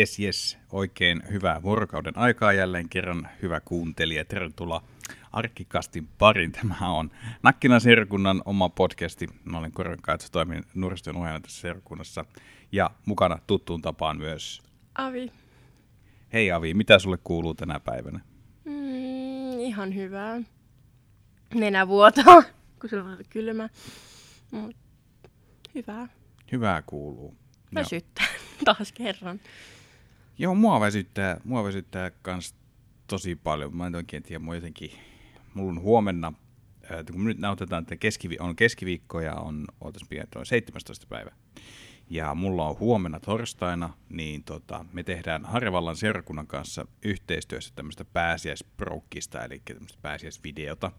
Jes, jes. Oikein hyvää vuorokauden aikaa jälleen kerran. Hyvä kuuntelija. Tervetuloa Arkkikastin pariin. Tämä on Nakkinan seurakunnan oma podcasti. Mä olen Koron Kaitsa, toimin nuorisotyön ohjaajana tässä seurakunnassa. Ja mukana tuttuun tapaan myös... Avi. Hei Avi, mitä sulle kuuluu tänä päivänä? Mm, ihan hyvää. Nenä vuotaa, kun se on kylmä. Mut hyvää. Hyvää kuuluu. Väsyttää taas kerran. Joo, mua väsyttää, mua väsyttää kans tosi paljon. Mä en oikein tiedä, mua jotenkin, mulla on huomenna, ää, kun nyt nautetaan, että keskivi- on keskiviikko ja on, ootas pian, on 17. päivä. Ja mulla on huomenna torstaina, niin tota, me tehdään Harjavallan seurakunnan kanssa yhteistyössä tämmöistä pääsiäisprokkista, eli tämmöistä pääsiäisvideota.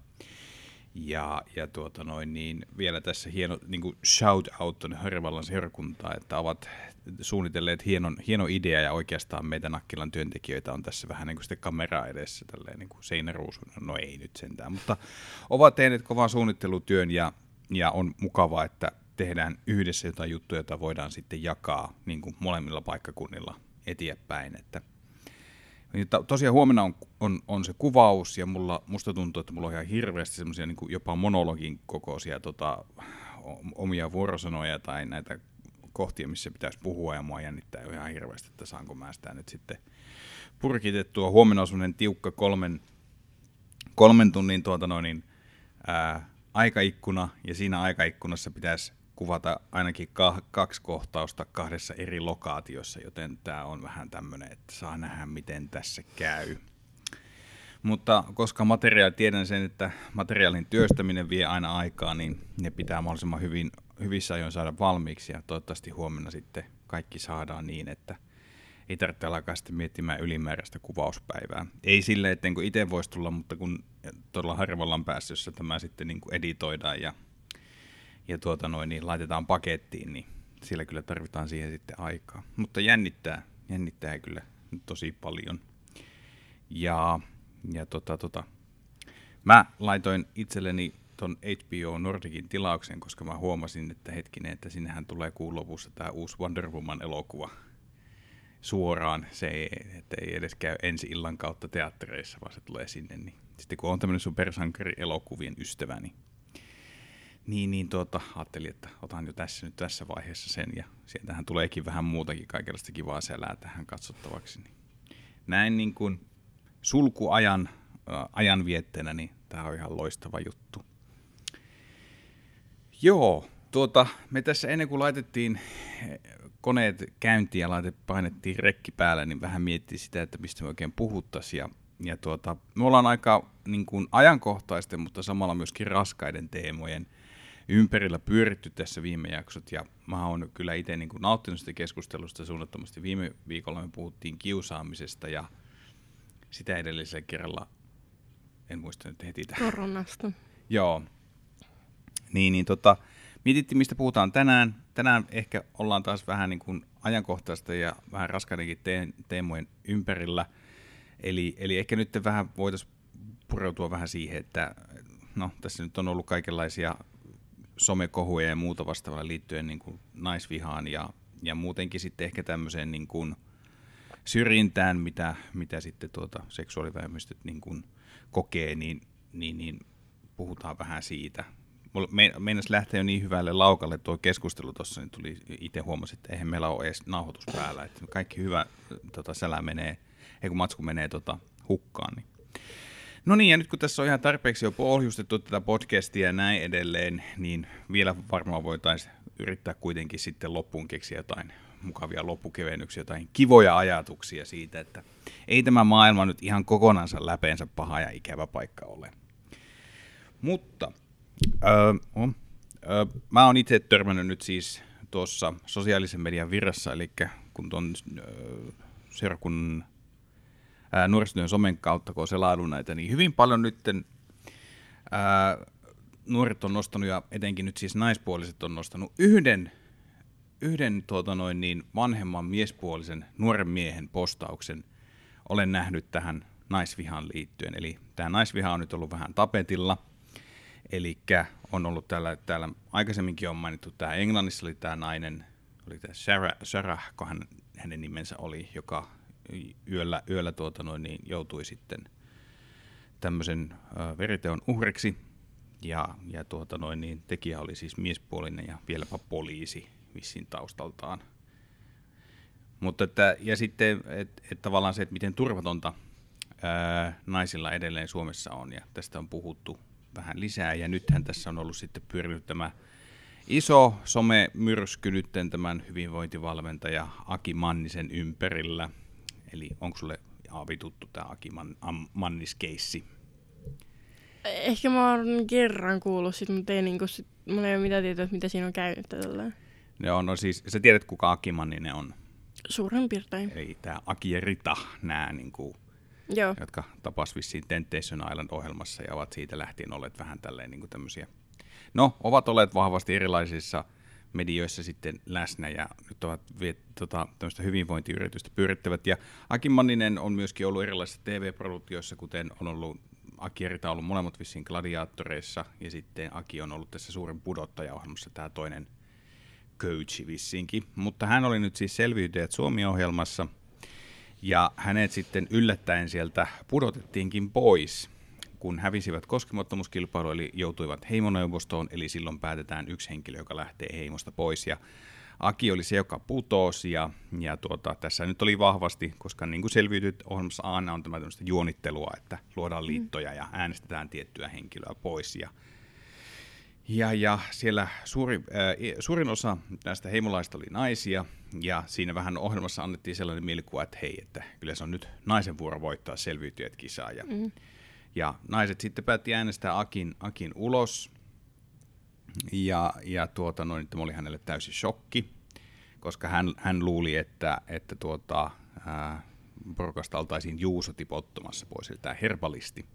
Ja, ja tuota noin, niin vielä tässä hieno niin shout out tuonne Harjavallan seurakuntaan, että ovat suunnitelleet hienon, hieno idea ja oikeastaan meitä Nakkilan työntekijöitä on tässä vähän niin kuin sitten kamera edessä tälleen niin kuin. No ei nyt sentään, mutta ovat tehneet kovan suunnittelutyön ja, ja on mukavaa, että tehdään yhdessä jotain juttuja, joita voidaan sitten jakaa niin kuin molemmilla paikkakunnilla eteenpäin. Että niin to- tosiaan huomenna on, on, on, se kuvaus ja mulla, musta tuntuu, että mulla on ihan hirveästi semmoisia niin jopa monologin kokoisia tota, omia vuorosanoja tai näitä kohtia, missä pitäisi puhua ja mua jännittää ihan hirveästi, että saanko mä sitä nyt sitten purkitettua. Huomenna on tiukka kolmen, kolmen tunnin tuota noin, ää, aikaikkuna ja siinä aikaikkunassa pitäisi kuvata ainakin kaksi kohtausta kahdessa eri lokaatiossa, joten tämä on vähän tämmöinen, että saa nähdä, miten tässä käy. Mutta koska materiaali, tiedän sen, että materiaalin työstäminen vie aina aikaa, niin ne pitää mahdollisimman hyvin, hyvissä ajoin saada valmiiksi ja toivottavasti huomenna sitten kaikki saadaan niin, että ei tarvitse alkaa sitten miettimään ylimääräistä kuvauspäivää. Ei silleen, että itse voisi tulla, mutta kun todella harvallan päässä, jossa tämä sitten niin kuin editoidaan ja ja tuota noin, niin laitetaan pakettiin, niin sillä kyllä tarvitaan siihen sitten aikaa. Mutta jännittää, jännittää kyllä tosi paljon. Ja, ja tota, tota, mä laitoin itselleni ton HBO Nordicin tilauksen, koska mä huomasin, että hetkinen, että sinnehän tulee kuun lopussa tämä uusi Wonder Woman-elokuva suoraan. Se ei, että ei edes käy ensi illan kautta teattereissa, vaan se tulee sinne. Niin. Sitten kun on tämmöinen supersankari-elokuvien ystävä, niin niin, niin tuota, ajattelin, että otan jo tässä nyt tässä vaiheessa sen ja sieltähän tuleekin vähän muutakin kaikenlaista kivaa selää tähän katsottavaksi. Niin näin niin kuin sulkuajan äh, ajanvietteenä, niin tämä on ihan loistava juttu. Joo, tuota, me tässä ennen kuin laitettiin koneet käyntiin ja laitet, painettiin rekki päälle, niin vähän miettii sitä, että mistä me oikein puhuttaisiin. Ja, ja tuota, me ollaan aika niin kuin ajankohtaisten, mutta samalla myöskin raskaiden teemojen – ympärillä pyöritty tässä viime jaksot, ja mä oon kyllä itse niin kuin nauttinut sitä keskustelusta suunnattomasti. Viime viikolla me puhuttiin kiusaamisesta, ja sitä edellisellä kerralla, en muista nyt heti tähän. Koronasta. Joo. Niin, niin tota, mietittiin, mistä puhutaan tänään. Tänään ehkä ollaan taas vähän niin kuin ajankohtaista ja vähän raskaidenkin te- teemojen ympärillä. Eli, eli ehkä nyt vähän voitaisiin pureutua vähän siihen, että no, tässä nyt on ollut kaikenlaisia somekohuja ja muuta vastaavaa liittyen niin kuin naisvihaan ja, ja muutenkin sitten ehkä tämmöiseen niin kuin syrjintään, mitä, mitä sitten tuota seksuaalivähemmistöt niin kuin kokee, niin, niin, niin puhutaan vähän siitä. Meinas lähteä jo niin hyvälle laukalle tuo keskustelu tuossa, niin tuli itse huomasin, että eihän meillä ole edes nauhoitus päällä. Että kaikki hyvä tota, sälä menee, ei kun matsku menee tota, hukkaan, niin No niin, ja nyt kun tässä on ihan tarpeeksi jo pohjustettu tätä podcastia ja näin edelleen, niin vielä varmaan voitaisiin yrittää kuitenkin sitten loppuun keksiä jotain mukavia loppukevennyksiä, jotain kivoja ajatuksia siitä, että ei tämä maailma nyt ihan kokonansa läpeensä paha ja ikävä paikka ole. Mutta öö, öö, mä oon itse törmännyt nyt siis tuossa sosiaalisen median virrassa, eli kun tuon öö, seurakunnan nuorisotyön somen kautta, kun on selaillut näitä, niin hyvin paljon nyt nuoret on nostanut, ja etenkin nyt siis naispuoliset on nostanut yhden, yhden tuota noin, niin vanhemman miespuolisen nuoren miehen postauksen olen nähnyt tähän naisvihaan liittyen. Eli tämä naisviha on nyt ollut vähän tapetilla. Eli on ollut täällä, täällä aikaisemminkin on mainittu tämä Englannissa oli tämä nainen, oli tämä Sarah, Sarah kun hän hänen nimensä oli, joka yöllä, yöllä tuota noin, niin joutui sitten tämmöisen veriteon uhriksi. Ja, ja tuota noin, niin tekijä oli siis miespuolinen ja vieläpä poliisi vissiin taustaltaan. Mutta että, ja sitten, että et tavallaan se, että miten turvatonta ää, naisilla edelleen Suomessa on, ja tästä on puhuttu vähän lisää, ja nythän tässä on ollut sitten pyörinyt tämä iso some-myrsky nytten tämän hyvinvointivalmentaja Aki Mannisen ympärillä. Eli onko sulle Aavi tuttu tämä Aki Man, Am, Mannis-keissi? Ehkä mä oon kerran kuullut sit, mutta ei niinku sit, mulla ei ole mitään tietoa, mitä siinä on käynyt tällä. On, no siis, sä tiedät kuka Aki Manninen on? Suurin piirtein. Eli tämä Aki ja Rita, nämä niinku, Joo. jotka tapas vissiin Temptation Island-ohjelmassa ja ovat siitä lähtien olleet vähän tälleen niinku tämmöisiä, no ovat olleet vahvasti erilaisissa medioissa sitten läsnä ja nyt ovat tota, tämmöistä hyvinvointiyritystä pyörittävät. Ja Aki Manninen on myöskin ollut erilaisissa TV-produktioissa, kuten on ollut Aki ja Rita on ollut molemmat vissiin gladiaattoreissa ja sitten Aki on ollut tässä suuren pudottajaohjelmassa tämä toinen coachi vissiinkin. Mutta hän oli nyt siis selviytyjät Suomi-ohjelmassa ja hänet sitten yllättäen sieltä pudotettiinkin pois, kun hävisivät koskemattomuuskilpailu, eli joutuivat heimoneuvostoon, eli silloin päätetään yksi henkilö, joka lähtee heimosta pois. Ja Aki oli se, joka putosi, ja, ja tuota, tässä nyt oli vahvasti, koska niin kuin selviytyt ohjelmassa aina on tämä tämmöistä juonittelua, että luodaan liittoja ja äänestetään tiettyä henkilöä pois. Ja, ja, ja siellä suuri, äh, suurin osa näistä heimolaista oli naisia, ja siinä vähän ohjelmassa annettiin sellainen mielikuva, että hei, että kyllä se on nyt naisen vuoro voittaa selviytyjät kisaa. Ja, Mm. Ja naiset sitten päätti äänestää Akin, Akin ulos, ja, ja tuota, noin, tämä oli hänelle täysin shokki, koska hän, hän luuli, että, että tuota, ää, porukasta oltaisiin Juuso tipottomassa pois, eli tämä herbalisti.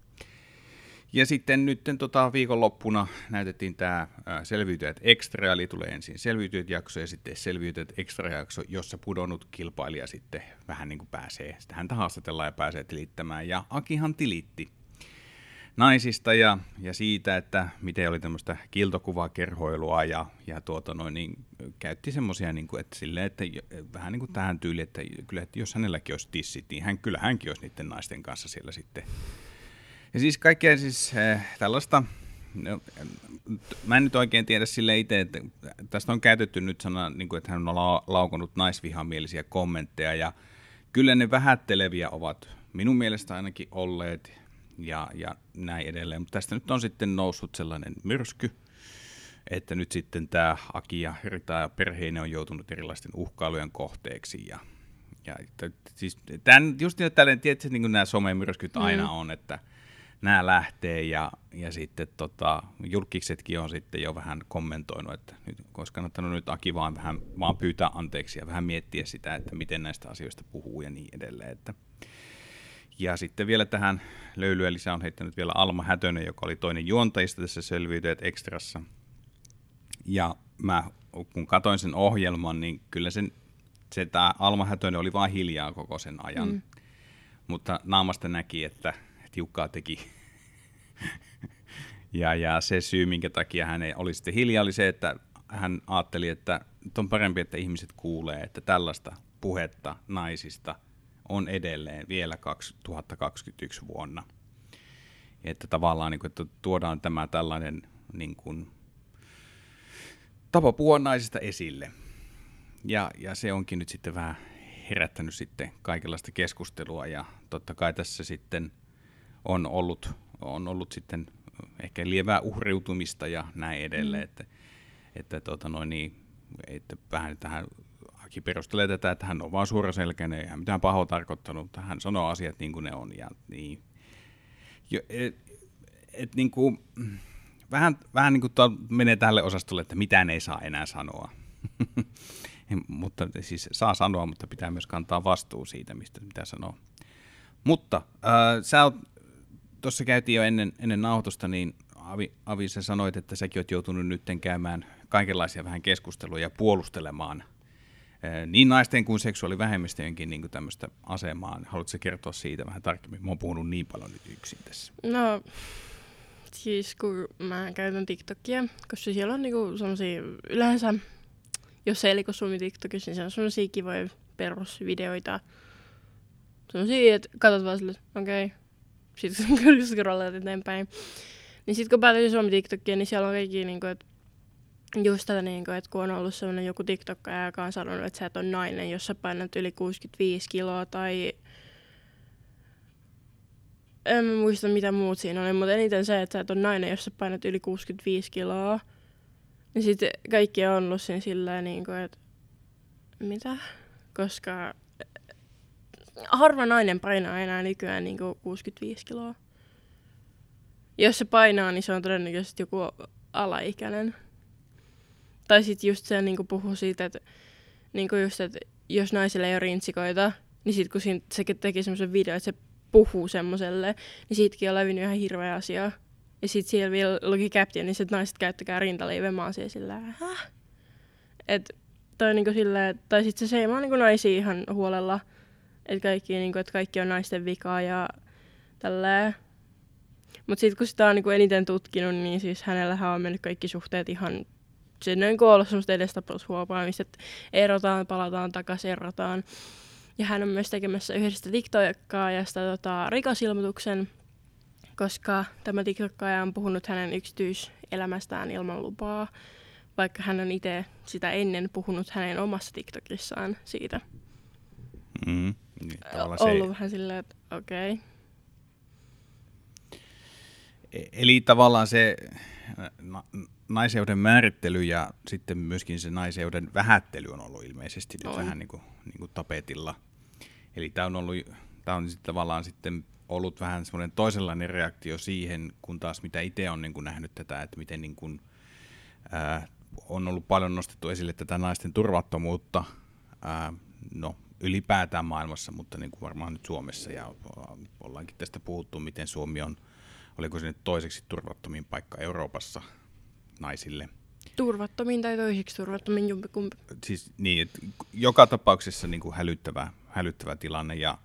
Ja sitten nyt tota, viikonloppuna näytettiin tämä Selviytyjät Extra, eli tulee ensin Selviytyjät jakso ja sitten Selviytyjät Extra jakso, jossa pudonnut kilpailija sitten vähän niin kuin pääsee, sitä häntä haastatellaan ja pääsee tilittämään. Ja Akihan tilitti naisista ja, ja siitä, että miten oli tämmöistä kiltokuvakerhoilua ja, ja tuota noin, niin käytti semmoisia, niin kuin, että, silleen, että vähän niin kuin tähän tyyliin, että kyllä, että jos hänelläkin olisi tissit, niin hän, kyllä hänkin olisi niiden naisten kanssa siellä sitten. Ja siis kaikkea siis äh, tällaista, no, mä en nyt oikein tiedä sille itse, että tästä on käytetty nyt sana, niin kuin, että hän on la- laukonut naisvihamielisiä kommentteja ja kyllä ne vähätteleviä ovat minun mielestä ainakin olleet ja, ja näin edelleen, mutta tästä nyt on sitten noussut sellainen myrsky, että nyt sitten tämä Aki ja Rita ja perheinen on joutunut erilaisten uhkailujen kohteeksi ja ja t- siis tämän, just niin, tällainen, tiedätkö, niin kuin nämä somemyrskyt Mm. aina on, että nämä lähtee ja, ja sitten tota, julkisetkin on sitten jo vähän kommentoinut, että nyt olisi kannattanut nyt Aki vaan vähän vaan pyytää anteeksi ja vähän miettiä sitä, että miten näistä asioista puhuu ja niin edelleen. Että. Ja sitten vielä tähän löylyä lisää on heittänyt vielä Alma Hätönen, joka oli toinen juontajista tässä Selviytyjät Extrassa. Ja mä kun katoin sen ohjelman, niin kyllä sen, se tämä Alma Hätönen oli vain hiljaa koko sen ajan. Mm. Mutta naamasta näki, että tiukkaa teki. ja, ja se syy, minkä takia hän ei oli sitten hiljaa, oli se, että hän ajatteli, että on parempi, että ihmiset kuulee, että tällaista puhetta naisista edelleen vielä 2021 vuonna. Että tavallaan niin kuin, että tuodaan tämä tällainen niin kuin, tapa puhua naisista esille. Ja, ja se onkin nyt sitten vähän herättänyt sitten kaikenlaista keskustelua ja totta kai tässä sitten on ollut, on ollut sitten ehkä lievää uhriutumista ja näin edelleen, mm. että, että, tota noin, niin, että vähän tähän Aki perustelee tätä, että hän on vaan suoraselkäinen, ei hän mitään pahoa tarkoittanut, hän sanoo asiat niin kuin ne on. Ja, niin, jo, et, et, niin kuin, vähän, vähän niin kuin menee tälle osastolle, että mitään ei saa enää sanoa. mutta siis saa sanoa, mutta pitää myös kantaa vastuu siitä, mistä mitä sanoo. Mutta äh, sä oot, tuossa käytiin jo ennen, ennen nauhoitusta, niin Avi, Avi, sä sanoit, että säkin oot joutunut nyt käymään kaikenlaisia vähän keskusteluja ja puolustelemaan niin naisten kuin seksuaalivähemmistöjenkin niin tämmöistä asemaa. Haluatko kertoa siitä vähän tarkemmin? Mä oon puhunut niin paljon nyt yksin tässä. No, siis kun mä käytän TikTokia, koska siellä on niinku semmosia yleensä, jos ei Suomi TikTokissa, niin siellä on semmosia kivoja perusvideoita. Sellaisia, että katsot vaan silleen, okei. Okay. Sitten scrollaat eteenpäin. Niin sitten kun päätyin Suomi TikTokia, niin siellä on kaikki, niin kuin, että just tätä, niin kuin, että kun on ollut sellainen joku TikTokkaja, joka on sanonut, että sä et ole nainen, jos sä painat yli 65 kiloa tai en muista mitä muut siinä oli, mutta eniten se, että sä et ole nainen, jos sä painat yli 65 kiloa. Niin sitten kaikki on ollut siinä silleen, niin kuin, että mitä? Koska harva nainen painaa enää nykyään niin kuin 65 kiloa. Jos se painaa, niin se on todennäköisesti joku alaikäinen. Tai sitten just se niin puhuu siitä, että, niin just, että jos naisille ei ole rintsikoita, niin sitten kun siinä, se teki semmoisen video, että se puhuu semmoiselle, niin siitäkin on levinnyt ihan hirveä asia. Ja sitten siellä vielä luki caption, niin että naiset käyttäkää rintaliive. Mä oon sillä häh? Et toi niinku silleen, tai sitten se seimaa niinku naisia ihan huolella. Että kaikki, niinku, et kaikki on naisten vikaa ja tälleen. Mutta sitten kun sitä on niinku eniten tutkinut, niin siis hänellähän on mennyt kaikki suhteet ihan sinne on ollut semmoista edestapaushuopaamista, että erotaan, palataan takaisin, erotaan. Ja hän on myös tekemässä yhdestä TikTokkaajasta tota, rikosilmoituksen, koska tämä TikTokkaaja on puhunut hänen yksityiselämästään ilman lupaa, vaikka hän on itse sitä ennen puhunut hänen omassa TikTokissaan siitä. Mm, niin, ollut se... vähän silleen, että okei. Okay. E- eli tavallaan se na- naiseuden määrittely ja sitten myöskin se naiseuden vähättely on ollut ilmeisesti nyt vähän niin kuin, niin kuin tapetilla. Eli tämä on ollut, tämä on sitten tavallaan sitten ollut vähän semmoinen toisenlainen reaktio siihen, kun taas mitä itse on niin kuin nähnyt tätä, että miten niin kuin, ää, on ollut paljon nostettu esille tätä naisten turvattomuutta, ää, no ylipäätään maailmassa, mutta niin kuin varmaan nyt Suomessa ja ollaankin tästä puhuttu, miten Suomi on, oliko se nyt toiseksi turvattomin paikka Euroopassa naisille. Turvattomin tai toiseksi turvattomin jompikumpi. Siis niin, että joka tapauksessa niin kuin hälyttävä, hälyttävä tilanne ja,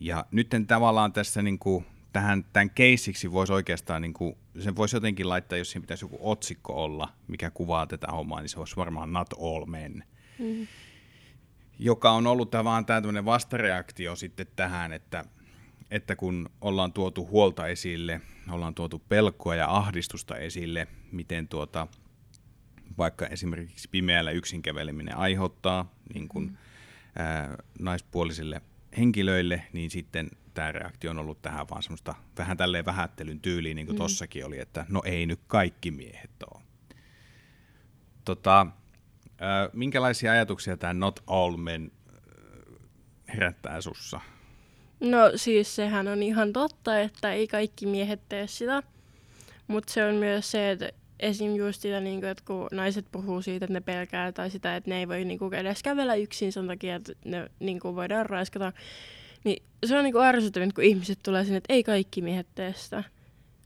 ja nyt tavallaan tässä niin kuin, tähän, tämän keissiksi voisi oikeastaan, niin kuin, sen voisi jotenkin laittaa, jos siinä pitäisi joku otsikko olla, mikä kuvaa tätä hommaa, niin se olisi varmaan Not All Men. Mm. Joka on ollut vaan tämä vastareaktio sitten tähän, että, että kun ollaan tuotu huolta esille, ollaan tuotu pelkoa ja ahdistusta esille, miten tuota, vaikka esimerkiksi pimeällä yksin käveleminen aiheuttaa niin kuin, mm. ää, naispuolisille henkilöille, niin sitten tämä reaktio on ollut tähän vaan semmoista vähän tälleen vähättelyn tyyliin, niin kuin mm. tossakin oli, että no ei nyt kaikki miehet ole. Tota, ää, minkälaisia ajatuksia tämä Not All Men herättää sussa? No siis sehän on ihan totta, että ei kaikki miehet tee sitä. Mutta se on myös se, että esim. just sitä, niin kuin, että kun naiset puhuu siitä, että ne pelkää tai sitä, että ne ei voi niin kuin, edes kävellä yksin sen takia, että ne niin kuin, voidaan raiskata. Niin se on niin kuin ärsyttävintä, kun ihmiset tulee sinne, että ei kaikki miehet tee sitä.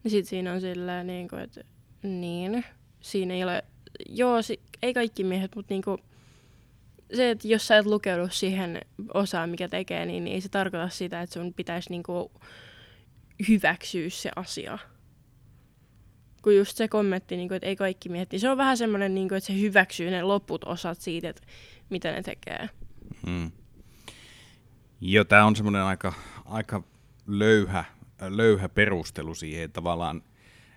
Niin sit siinä on silleen, niin kuin, että niin, siinä ei ole, joo, si- ei kaikki miehet, mutta niin kuin, se, että jos sä et lukeudu siihen osaan, mikä tekee, niin, niin ei se tarkoita sitä, että sun pitäisi niinku hyväksyä se asia. Kun just se kommentti, niinku, että ei kaikki mietti, se on vähän semmoinen, niinku, että se hyväksyy ne loput osat siitä, että mitä ne tekee. Hmm. Joo, tämä on semmoinen aika, aika löyhä, löyhä perustelu siihen, että tavallaan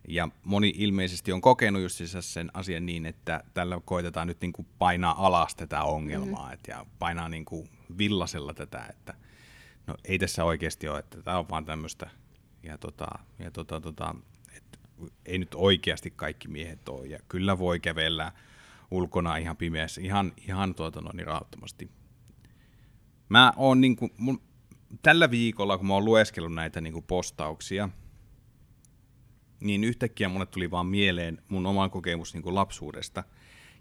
ja moni ilmeisesti on kokenut just sen asian niin, että tällä koitetaan nyt niin kuin painaa alas tätä ongelmaa mm-hmm. et, ja painaa niin kuin villasella tätä, että no ei tässä oikeasti ole, että tämä on vaan tämmöistä. Ja, tota, ja tota, tota, et, ei nyt oikeasti kaikki miehet ole. Ja kyllä voi kävellä ulkona ihan pimeässä, ihan, ihan tuota, no, niin rahoittomasti. Mä oon niin kuin, mun, tällä viikolla, kun mä oon lueskellut näitä niin kuin postauksia, niin yhtäkkiä mulle tuli vaan mieleen mun oma kokemus niin kuin lapsuudesta.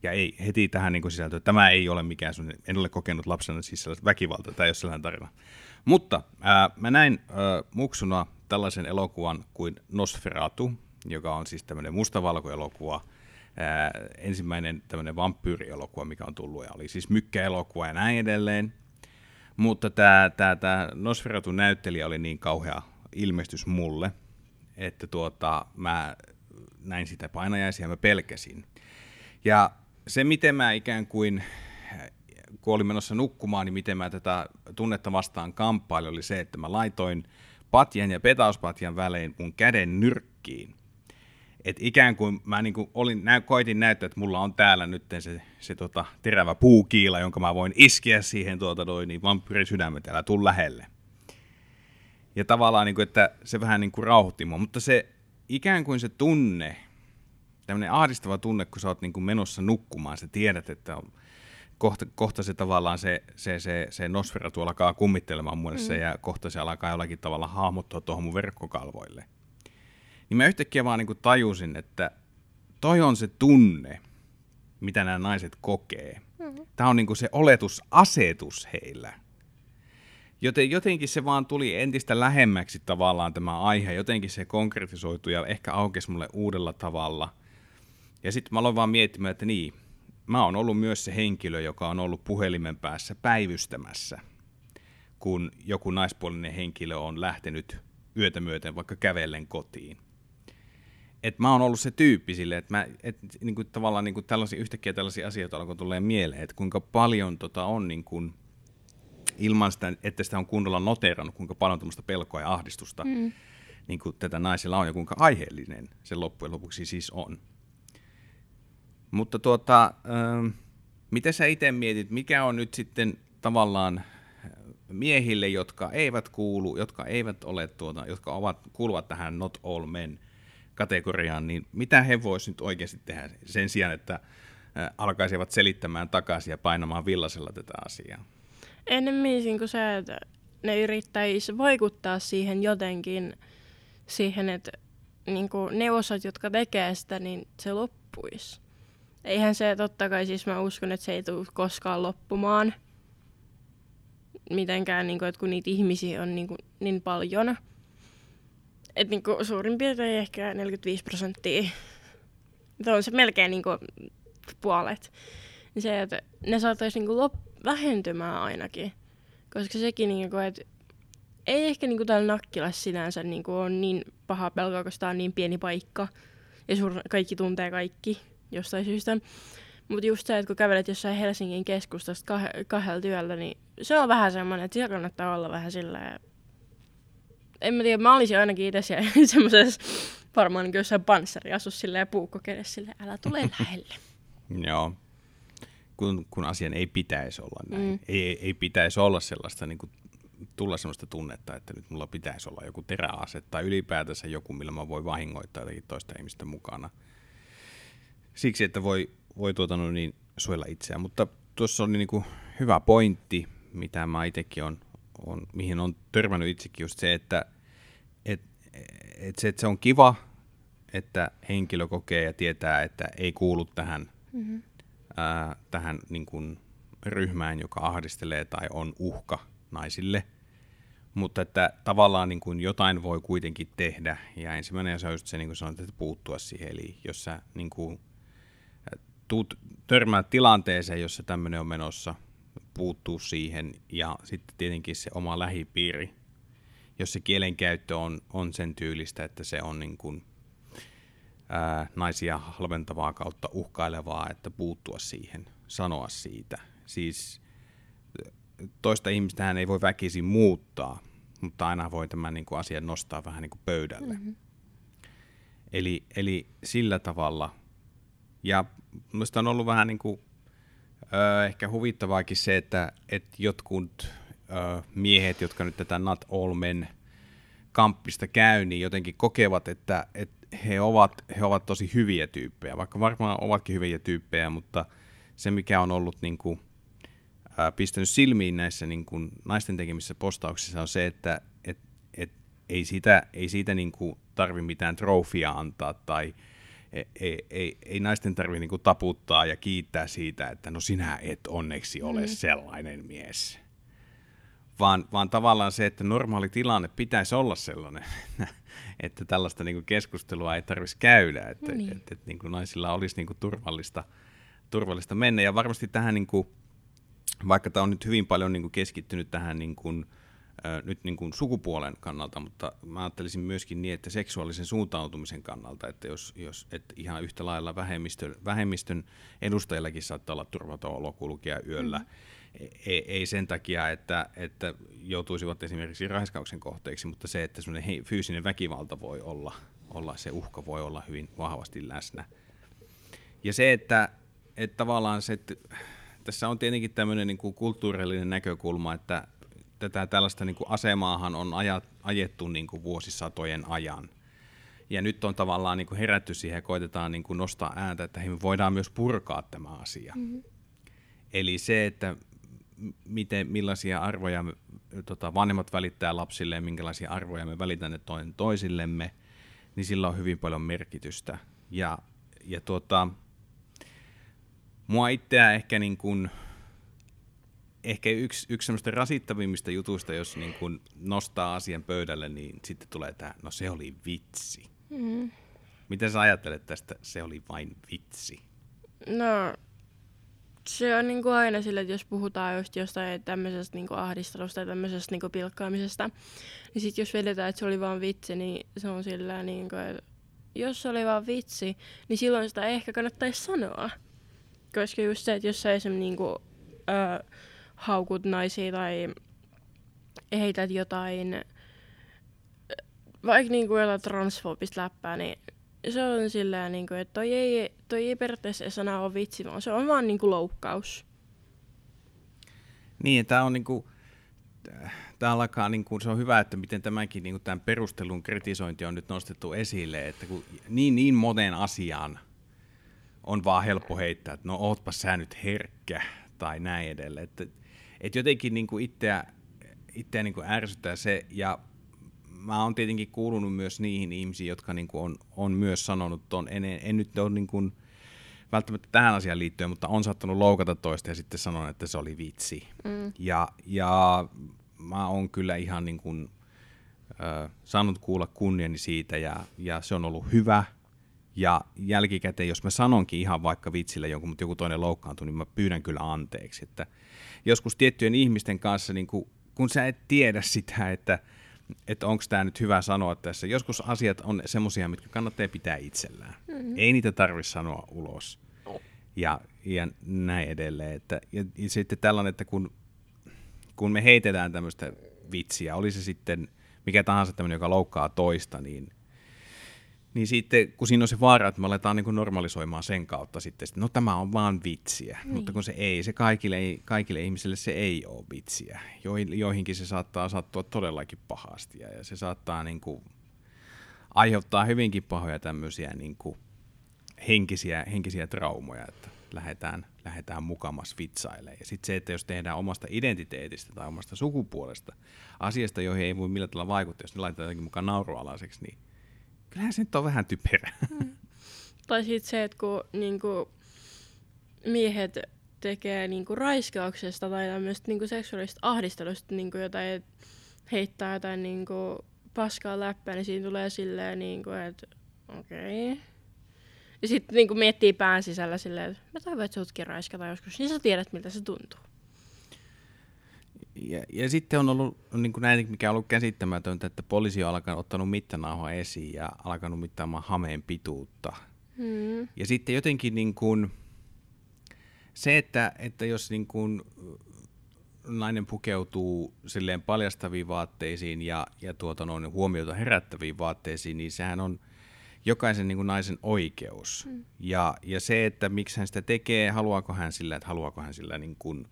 Ja ei heti tähän niin sisältöön, tämä ei ole mikään sun, en ole kokenut lapsena siis sellaista väkivaltaa, tämä ei ole sellainen tarina. Mutta ää, mä näin ää, muksuna tällaisen elokuvan kuin Nosferatu, joka on siis tämmöinen mustavalkoelokuva, ää, ensimmäinen tämmöinen vampyyrielokuva, mikä on tullut, ja oli siis mykkäelokuva ja näin edelleen. Mutta tämä, tämä, tämä Nosferatu näyttelijä oli niin kauhea ilmestys mulle, että tuota, mä näin sitä painajaisia ja mä pelkäsin. Ja se, miten mä ikään kuin kun olin menossa nukkumaan, niin miten mä tätä tunnetta vastaan kamppailin, oli se, että mä laitoin patjan ja petauspatjan välein mun käden nyrkkiin. Et ikään kuin mä niin kuin olin, nä, koitin näyttää, että mulla on täällä nyt se, se tota, terävä puukiila, jonka mä voin iskeä siihen tuota, noin, niin vampyrisydämet, älä tuu lähelle. Ja tavallaan, niin kuin, että se vähän niin kuin rauhoitti mua, mutta se ikään kuin se tunne, tämmöinen ahdistava tunne, kun sä oot niin kuin menossa nukkumaan, sä tiedät, että on, kohta, kohta se tavallaan se, se, se, se Nosferatu alkaa kummittelemaan muodessa mm. ja kohta se alkaa jollakin tavalla hahmottua tuohon mun verkkokalvoille. Niin mä yhtäkkiä vaan niin kuin tajusin, että toi on se tunne, mitä nämä naiset kokee. Mm. Tämä on niin kuin se oletusasetus heillä. Joten jotenkin se vaan tuli entistä lähemmäksi tavallaan tämä aihe, jotenkin se konkretisoitui ja ehkä aukesi mulle uudella tavalla. Ja sitten mä aloin vaan miettimään, että niin, mä oon ollut myös se henkilö, joka on ollut puhelimen päässä päivystämässä, kun joku naispuolinen henkilö on lähtenyt yötä myöten vaikka kävellen kotiin. Et mä oon ollut se tyyppi sille, että mä, et, niinku, tavallaan niinku tällaisia, yhtäkkiä tällaisia asioita alkoi tulee mieleen, että kuinka paljon tota on niinku, ilman sitä, että sitä on kunnolla noterannut, kuinka paljon tämmöistä pelkoa ja ahdistusta mm. niin kuin tätä naisella on ja kuinka aiheellinen se loppujen lopuksi siis on. Mutta tuota, äh, mitä sä itse mietit, mikä on nyt sitten tavallaan miehille, jotka eivät kuulu, jotka eivät ole tuota, jotka ovat, kuuluvat tähän not all men kategoriaan, niin mitä he voisivat nyt oikeasti tehdä sen sijaan, että alkaisivat selittämään takaisin ja painamaan villasella tätä asiaa? Ennemmin kuin se, että ne yrittäisi vaikuttaa siihen jotenkin, siihen, että niin kuin ne osat, jotka tekee sitä, niin se loppuisi. Eihän se, totta kai siis mä uskon, että se ei tule koskaan loppumaan mitenkään, niin kuin, että kun niitä ihmisiä on niin, kuin, niin paljon. Että niin kuin, suurin piirtein ehkä 45 prosenttia, on se melkein niin kuin, puolet. Se, että ne saattaisi niin kuin, lop- vähentymään ainakin. Koska sekin, niin kuin, että ei ehkä niin kuin täällä Nakkilassa sinänsä niin kuin on niin paha pelkoa, koska tämä on niin pieni paikka. Ja sur- kaikki tuntee kaikki jostain syystä. Mutta just se, että kun kävelet jossain Helsingin keskustasta kah- kahdella työllä, niin se on vähän semmoinen, että siellä kannattaa olla vähän sillä En mä tiedä, mä olisin ainakin itse semmoisessa varmaan niin jossain panssariasus silleen puukko sille, älä tule lähelle. Joo. Kun, kun asian ei pitäisi olla näin. Mm. Ei, ei pitäisi olla sellaista niin kuin tulla sellaista tunnetta, että nyt mulla pitäisi olla joku teräase tai ylipäätänsä joku, millä mä voin vahingoittaa jotakin toista ihmistä mukana siksi, että voi, voi tuota, no niin, suojella itseään. Mutta tuossa oli niin kuin hyvä pointti, mitä mä itsekin on, on, mihin on törmännyt itsekin, just se, että et, et se, että se on kiva, että henkilö kokee ja tietää, että ei kuulu tähän, mm-hmm. Ää, tähän niin kuin ryhmään, joka ahdistelee tai on uhka naisille. Mutta että tavallaan niin kuin jotain voi kuitenkin tehdä. Ja ensimmäinen asia on just se, niin kuin sanoit, että puuttua siihen. Eli jos sä niin kuin tuut törmää tilanteeseen, jossa tämmöinen on menossa, puuttuu siihen ja sitten tietenkin se oma lähipiiri, jos se kielenkäyttö on, on sen tyylistä, että se on niin kuin, ää, naisia halventavaa kautta uhkailevaa, että puuttua siihen, sanoa siitä. Siis toista ihmistä ei voi väkisin muuttaa, mutta aina voi tämän niin kuin asian nostaa vähän niin kuin pöydälle. Mm-hmm. Eli, eli sillä tavalla – ja minusta on ollut vähän niin kuin, ö, ehkä huvittavaakin se, että, että jotkut ö, miehet, jotka nyt tätä Not All Men kamppista käy, niin jotenkin kokevat, että, että he, ovat, he ovat tosi hyviä tyyppejä, vaikka varmaan ovatkin hyviä tyyppejä, mutta se mikä on ollut niin kuin, ää, pistänyt silmiin näissä niin kuin, naisten tekemissä postauksissa on se, että et, et, ei siitä, ei siitä niin kuin, tarvi mitään trofia antaa tai ei, ei, ei naisten tarvitse niinku taputtaa ja kiittää siitä, että no sinä et onneksi ole mm. sellainen mies. Vaan, vaan tavallaan se, että normaali tilanne pitäisi olla sellainen, että tällaista niinku keskustelua ei tarvitsisi käydä, että niin. et, et, et, niinku naisilla olisi niinku turvallista, turvallista mennä. Ja varmasti tähän, niinku, vaikka tämä on nyt hyvin paljon niinku keskittynyt tähän niinku, nyt niin kuin sukupuolen kannalta, mutta mä ajattelisin myöskin niin, että seksuaalisen suuntautumisen kannalta, että jos, jos että ihan yhtä lailla vähemmistön, vähemmistön edustajillakin saattaa olla turvaton olo kulkea yöllä, mm. Ei, ei sen takia, että, että joutuisivat esimerkiksi raiskauksen kohteeksi, mutta se, että semmoinen fyysinen väkivalta voi olla, olla, se uhka voi olla hyvin vahvasti läsnä. Ja se, että, että tavallaan se, että tässä on tietenkin tämmöinen niin kuin kulttuurillinen näkökulma, että tätä tällaista niin kuin asemaahan on ajettu niin kuin vuosisatojen ajan. Ja nyt on tavallaan niin kuin herätty siihen ja koitetaan niin kuin nostaa ääntä, että me voidaan myös purkaa tämä asia. Mm-hmm. Eli se, että miten, millaisia arvoja me, tota, vanhemmat välittää lapsille ja minkälaisia arvoja me välitämme toinen toisillemme, niin sillä on hyvin paljon merkitystä. Ja, ja tuota, mua itseä ehkä niin kuin, ehkä yksi, yksi semmoista rasittavimmista jutuista, jos niin kuin nostaa asian pöydälle, niin sitten tulee tämä, no se oli vitsi. Mm. Miten sä ajattelet tästä, se oli vain vitsi? No, se on niinku aina sille, että jos puhutaan just jostain tämmöisestä niinku ahdistelusta ja tämmöisestä niinku pilkkaamisesta, niin sitten jos vedetään, että se oli vaan vitsi, niin se on sillä niinku, että jos se oli vaan vitsi, niin silloin sitä ehkä kannattaisi sanoa. Koska just se, että jos sä esimerkiksi niinku, ö, haukut naisia tai heität jotain, vaikka niinku jotain transfobista läppää, niin se on sillä niin kuin, että toi ei, toi ei periaatteessa sana ole vitsi, vaan se on vaan niin kuin loukkaus. Niin, tämä on niin kuin, tämä alkaa, niin kuin, se on hyvä, että miten tämänkin niin kuin tämän perustelun kritisointi on nyt nostettu esille, että kun niin, niin monen asiaan on vaan helppo heittää, että no ootpa sä nyt herkkä tai näin edelleen. Että, että jotenkin niin kuin itseä, itseä niin kuin ärsyttää se, ja mä oon tietenkin kuulunut myös niihin ihmisiin, jotka niin kuin on, on myös sanonut ton, en, en nyt ole niin kuin, välttämättä tähän asiaan liittyen, mutta on saattanut loukata toista ja sitten sanon, että se oli vitsi. Mm. Ja, ja mä oon kyllä ihan niin kuin, äh, saanut kuulla kunniani siitä ja, ja se on ollut hyvä. Ja jälkikäteen, jos mä sanonkin ihan vaikka vitsille jonkun, mutta joku toinen loukkaantuu, niin mä pyydän kyllä anteeksi. Että joskus tiettyjen ihmisten kanssa, niin kun, kun sä et tiedä sitä, että että onko tämä nyt hyvä sanoa tässä. Joskus asiat on semmoisia, mitkä kannattaa pitää itsellään. Mm-hmm. Ei niitä tarvitse sanoa ulos. Oh. Ja, ja näin edelleen. Että, ja, ja sitten tällainen, että kun, kun me heitetään tämmöistä vitsiä, oli se sitten mikä tahansa tämmöinen, joka loukkaa toista, niin niin sitten, kun siinä on se vaara, että me aletaan niin normalisoimaan sen kautta sitten, että no tämä on vaan vitsiä, niin. mutta kun se ei, se kaikille, kaikille ihmisille se ei ole vitsiä. joihinkin se saattaa sattua todellakin pahasti ja se saattaa niin kuin aiheuttaa hyvinkin pahoja tämmöisiä niin kuin henkisiä, henkisiä traumoja, että lähdetään, lähdetään mukamas vitsailemaan. Ja sitten se, että jos tehdään omasta identiteetistä tai omasta sukupuolesta asiasta, joihin ei voi millään tavalla vaikuttaa, jos ne laitetaan jotenkin mukaan naurualaiseksi, niin kyllähän se nyt on vähän typerä. Mm. Tai sitten se, että kun niinku, miehet tekee niinku, raiskauksesta tai tämmöistä niinku, seksuaalista ahdistelusta niinku, jotain, heittää jotain niinku, paskaa läppää, niin siinä tulee silleen, niinku, että okei. Okay. Ja sitten niinku, miettii pään sisällä silleen, että mä toivon, että sutkin raiskata joskus, niin sä tiedät, miltä se tuntuu. Ja, ja sitten on ollut niin kuin näin, mikä on ollut käsittämätöntä, että poliisi on alkanut ottanut mittanauhaa esiin ja alkanut mittaamaan hameen pituutta. Mm. Ja sitten jotenkin niin kuin, se, että, että jos niin kuin nainen pukeutuu silleen paljastaviin vaatteisiin ja, ja tuota noin huomiota herättäviin vaatteisiin, niin sehän on jokaisen niin kuin naisen oikeus. Mm. Ja, ja se, että miksi hän sitä tekee, haluaako hän sillä, että haluaako hän sillä niin kuin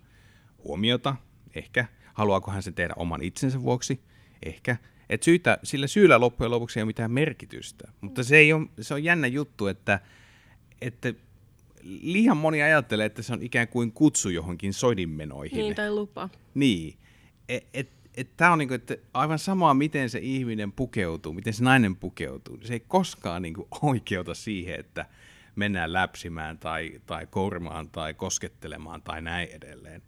huomiota, ehkä. Haluaako hän sen tehdä oman itsensä vuoksi? Ehkä. Et syytä, sillä syyllä loppujen lopuksi ei ole mitään merkitystä. Mutta se, ei ole, se on jännä juttu, että, että liian moni ajattelee, että se on ikään kuin kutsu johonkin soidinmenoihin. Niin, tai lupa. Niin. Et, et, et tämä on niinku, että aivan samaa, miten se ihminen pukeutuu, miten se nainen pukeutuu. Se ei koskaan niinku oikeuta siihen, että mennään läpsimään tai, tai kourimaan tai koskettelemaan tai näin edelleen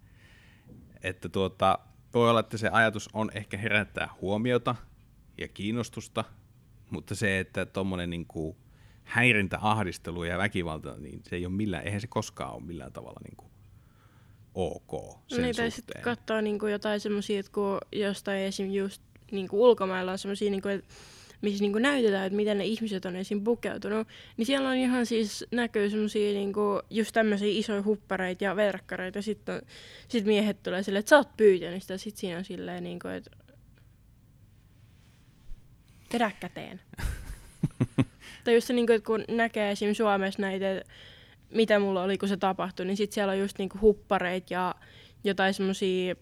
että tuota, voi olla, että se ajatus on ehkä herättää huomiota ja kiinnostusta, mutta se, että tuommoinen niin kuin häirintä, ahdistelu ja väkivalta, niin se ei ole millään, eihän se koskaan ole millään tavalla niin kuin ok sen niin, tai sitten katsoa niin kuin jotain semmoisia, että kun jostain esim. just niin kuin ulkomailla on semmoisia, niin kuin, että missä niinku näytetään, että miten ne ihmiset on esim. pukeutunut, niin siellä on ihan siis näkyy semmosia niinku, just tämmöisiä isoja huppareita ja verkkareita, ja sitten sit miehet tulee silleen, että sä oot pyytänyt sitä, sit siinä on silleen niinku, että vedä käteen. tai just se, niinku, että kun näkee esim. Suomessa näitä, mitä mulla oli, kun se tapahtui, niin sit siellä on just niinku huppareita ja jotain semmosia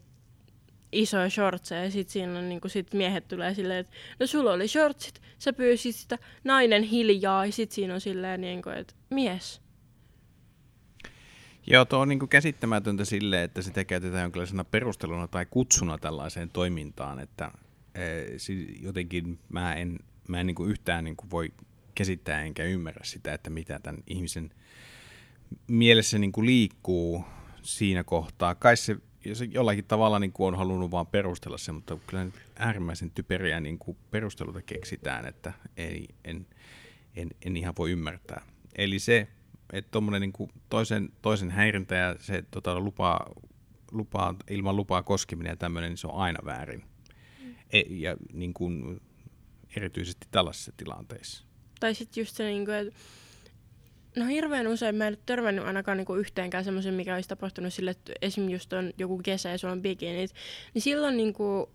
isoja shortseja ja sit siinä on niinku sit miehet tulee silleen, että no sulla oli shortsit, sä pyysit sitä nainen hiljaa ja sit siinä on silleen niinku, että mies. Joo, tuo on niin käsittämätöntä sille, että sitä käytetään jonkinlaisena perusteluna tai kutsuna tällaiseen toimintaan, että e, jotenkin mä en, mä en niin yhtään niin voi käsittää enkä ymmärrä sitä, että mitä tämän ihmisen mielessä niin liikkuu siinä kohtaa. Kai se jos jollakin tavalla niin kuin on halunnut vaan perustella se, mutta kyllä äärimmäisen typeriä niin kuin perusteluita keksitään, että ei, en, en, en ihan voi ymmärtää. Eli se, että tuommoinen niin kuin toisen, toisen häirintä ja se tota, lupaa, lupaa, ilman lupaa koskeminen ja tämmöinen, niin se on aina väärin. E, ja niin kuin, erityisesti tällaisissa tilanteissa. Tai sitten just se, niin kuin, että No hirveän usein mä en törmännyt ainakaan niinku yhteenkään semmoisen, mikä olisi tapahtunut sille, että esim. just on joku kesä ja sulla on bikinit, niin silloin niinku,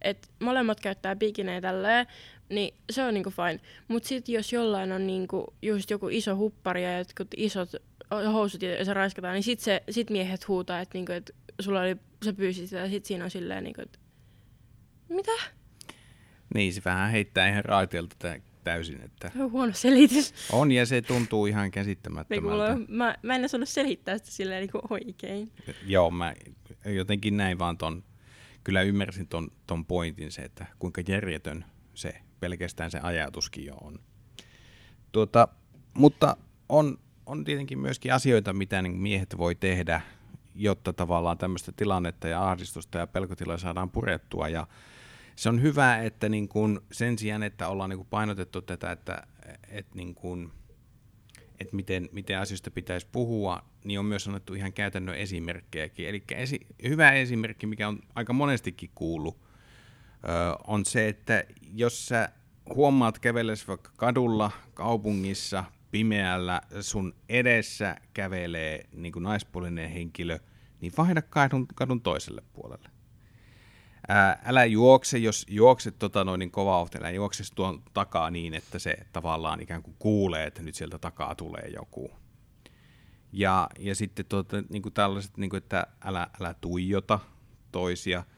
että molemmat käyttää bikinejä tälleen, niin se on niinku fine. Mutta sitten jos jollain on niinku just joku iso huppari ja jotkut isot housut ja se raiskataan, niin sit, se, sit miehet huutaa, että niinku, et sulla oli, sä pyysit sitä ja sit siinä on silleen niinku, että mitä? Niin, se vähän heittää ihan raiteelta täysin. Että on huono selitys. On, ja se tuntuu ihan käsittämättömältä. Niin, mä, mä en osannut selittää sitä silleen niin oikein. Joo, mä jotenkin näin vaan ton, kyllä ymmärsin ton, ton pointin se, että kuinka järjetön se pelkästään se ajatuskin jo on. Tuota, mutta on, on tietenkin myöskin asioita, mitä niin miehet voi tehdä, jotta tavallaan tämmöistä tilannetta ja ahdistusta ja pelkotilaa saadaan purettua. Ja se on hyvä, että niin kuin sen sijaan, että ollaan niin kuin painotettu tätä, että, että, niin kuin, että miten, miten asioista pitäisi puhua, niin on myös annettu ihan käytännön esimerkkejäkin. Eli esi- hyvä esimerkki, mikä on aika monestikin kuullut, on se, että jos sä huomaat kävellessä vaikka kadulla, kaupungissa, pimeällä, sun edessä kävelee niin kuin naispuolinen henkilö, niin vaihda kadun, kadun toiselle puolelle. Ää, älä juokse, jos juokset tota noin niin kova älä juokse tuon takaa niin, että se tavallaan ikään kuin kuulee, että nyt sieltä takaa tulee joku. Ja, ja sitten tuota, niin kuin tällaiset, niin kuin, että älä, älä tuijota toisia –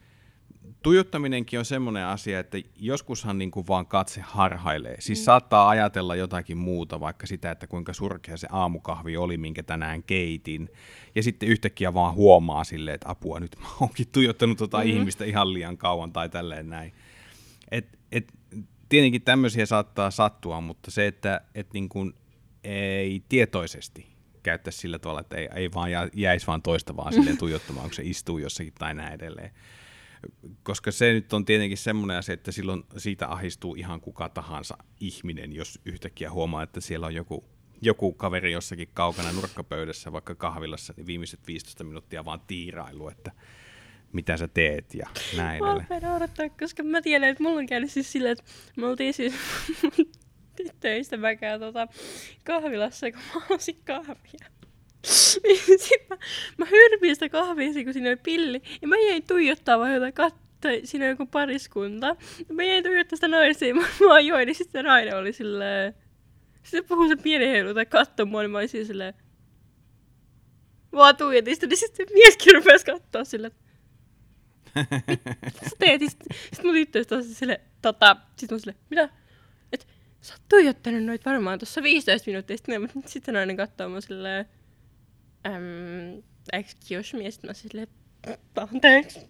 tuijottaminenkin on semmoinen asia, että joskushan niin kuin vaan katse harhailee. Siis mm. saattaa ajatella jotakin muuta, vaikka sitä, että kuinka surkea se aamukahvi oli, minkä tänään keitin. Ja sitten yhtäkkiä vaan huomaa silleen, että apua, nyt mä oonkin tuijottanut tota mm-hmm. ihmistä ihan liian kauan tai tälleen näin. Et, et, tietenkin tämmöisiä saattaa sattua, mutta se, että et niin kuin ei tietoisesti käyttäisi sillä tavalla, että ei, ei vaan jäisi vaan toista vaan silleen tuijottamaan, kun se istuu jossakin tai näin edelleen koska se nyt on tietenkin semmoinen asia, että silloin siitä ahistuu ihan kuka tahansa ihminen, jos yhtäkkiä huomaa, että siellä on joku, joku kaveri jossakin kaukana nurkkapöydässä, vaikka kahvilassa, niin viimeiset 15 minuuttia vaan tiirailu, että mitä sä teet ja näin edelleen. Mä odottaa, koska mä tiedän, että mulla on käynyt siis silleen, että me oltiin siis tyttöystäväkään tota, kahvilassa, kun mä halusin kahvia. Sitten mä, mä hyrpin sitä kahvia, kun siinä oli pilli. Ja mä jäin tuijottaa vaan jotain kattoa. Siinä on joku pariskunta. Mä jäin tuijottaa sitä naista ja mä, mä join, niin sitten se nainen oli silleen... Sitten puhui se pieni heilu tai kattoi mua, niin mä olisin silleen... Vaan tuijotin sitä, niin sitten mieskin rupesi katsoa silleen, mitä sä teet? Sitten sit mun tyttöystä on sille, tota, sit mun sille, mitä? Et sä oot tuijottanut noit varmaan tuossa 15 minuuttia, sitten sit nainen katsoo mun silleen, Um, excuse me, sitten mä silleen, anteeksi.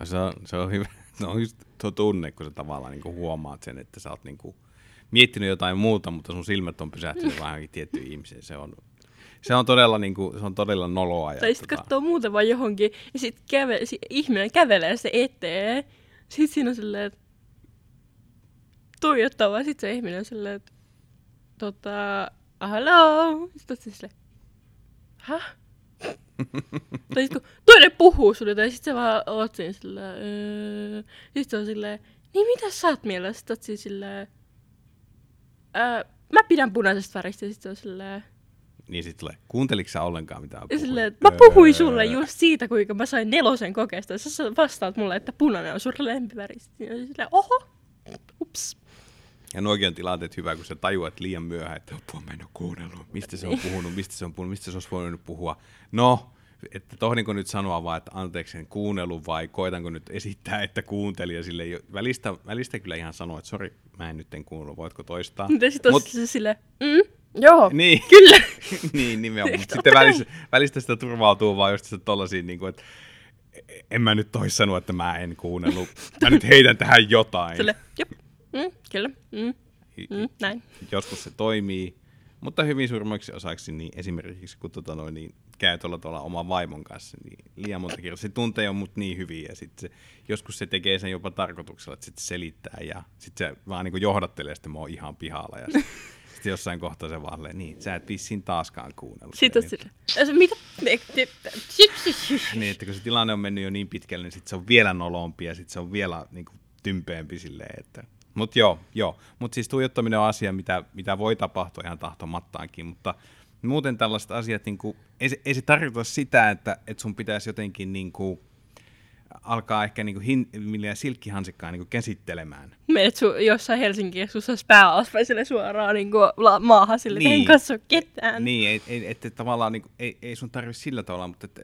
No, se, on, se on hyvä. Se on just tuo tunne, kun sä tavallaan niin huomaat sen, että sä oot niin kuin miettinyt jotain muuta, mutta sun silmät on pysähtynyt vähän tiettyyn ihmiseen. Se on, se on todella, niin kuin, se on todella noloa. Tai sitten tota... katsoo muuta vaan johonkin, ja sitten käve, sit ihminen kävelee se eteen. Sitten siinä on silleen, että tuijottava. Sitten se ihminen on silleen, että tota, hello. Sitten on silleen, häh? tai sit kun toinen puhuu sulle, tai sit sä vaan oot siinä sillä, öö, sit on silleen, niin mitä sä oot mieltä? Sitten oot siis silleen, öö, mä pidän punaisesta väristä sitten on silleen, Niin sit tulee, kuunteliko sä ollenkaan mitä mä puhuin? silleen mä puhuin sulle Öö. just siitä, kuinka mä sain nelosen kokeesta. Sä vastaat mulle, että punainen on sun lempiväri. Sitten silleen, oho, ups. Ja nuokin on tilanteet hyvä, kun sä tajuat liian myöhään, että apua mä en ole kuunnellut, mistä se on puhunut, mistä se on puhunut, mistä se olisi voinut puhua. No, että tohdinko nyt sanoa vaan, että anteeksi en kuunnellut vai koitanko nyt esittää, että kuuntelin ja sille ei ole- välistä, välistä kyllä ihan sanoa, että sori, mä en nyt en kuunnellut, voitko toistaa? Mutta sitten on Mut- se silleen, mm, joo, Niin. kyllä. niin, nimenomaan. Mutta sitten välistä, välistä sitä turvautuu vaan just sitä tollasia, niin kuin, että en mä nyt tois sanoa, että mä en kuunnellut. Mä nyt heitän tähän jotain. Silleen, jop, mm, kyllä, mm, mm, näin. Joskus se toimii, mutta hyvin suurimmaksi osaksi niin esimerkiksi kun tota noin, niin käy tuolla, tuolla oman vaimon kanssa, niin liian monta kertaa se tuntee jo mut niin hyvin ja sitten se, joskus se tekee sen jopa tarkoituksella, että sitten selittää ja sitten se vaan niin johdattelee, että mä oon ihan pihalla ja sitten sit jossain kohtaa se vaan niin sä et vissiin taaskaan kuunnellut. Sitten on ja se, mitä? Niin, että kun se tilanne on mennyt jo niin pitkälle, niin sit se on vielä nolompi ja sit se on vielä niin kuin, tympeämpi silleen, että... Mut joo, joo. Mut siis tuijottaminen on asia, mitä, mitä voi tapahtua ihan tahtomattaankin, mutta muuten tällaiset asiat, niin kuin, ei, se, ei se tarkoita sitä, että, että sun pitäisi jotenkin niin kuin, alkaa ehkä niin kuin hin, millään silkkihansikkaan niin kuin käsittelemään. Menet su- jossain Helsingin keskustassa pää suoraan niin kuin la- maahan sille, niin. En katso ketään. Niin, ei, ei, että tavallaan niin kuin, ei, ei sun tarvi sillä tavalla, mutta että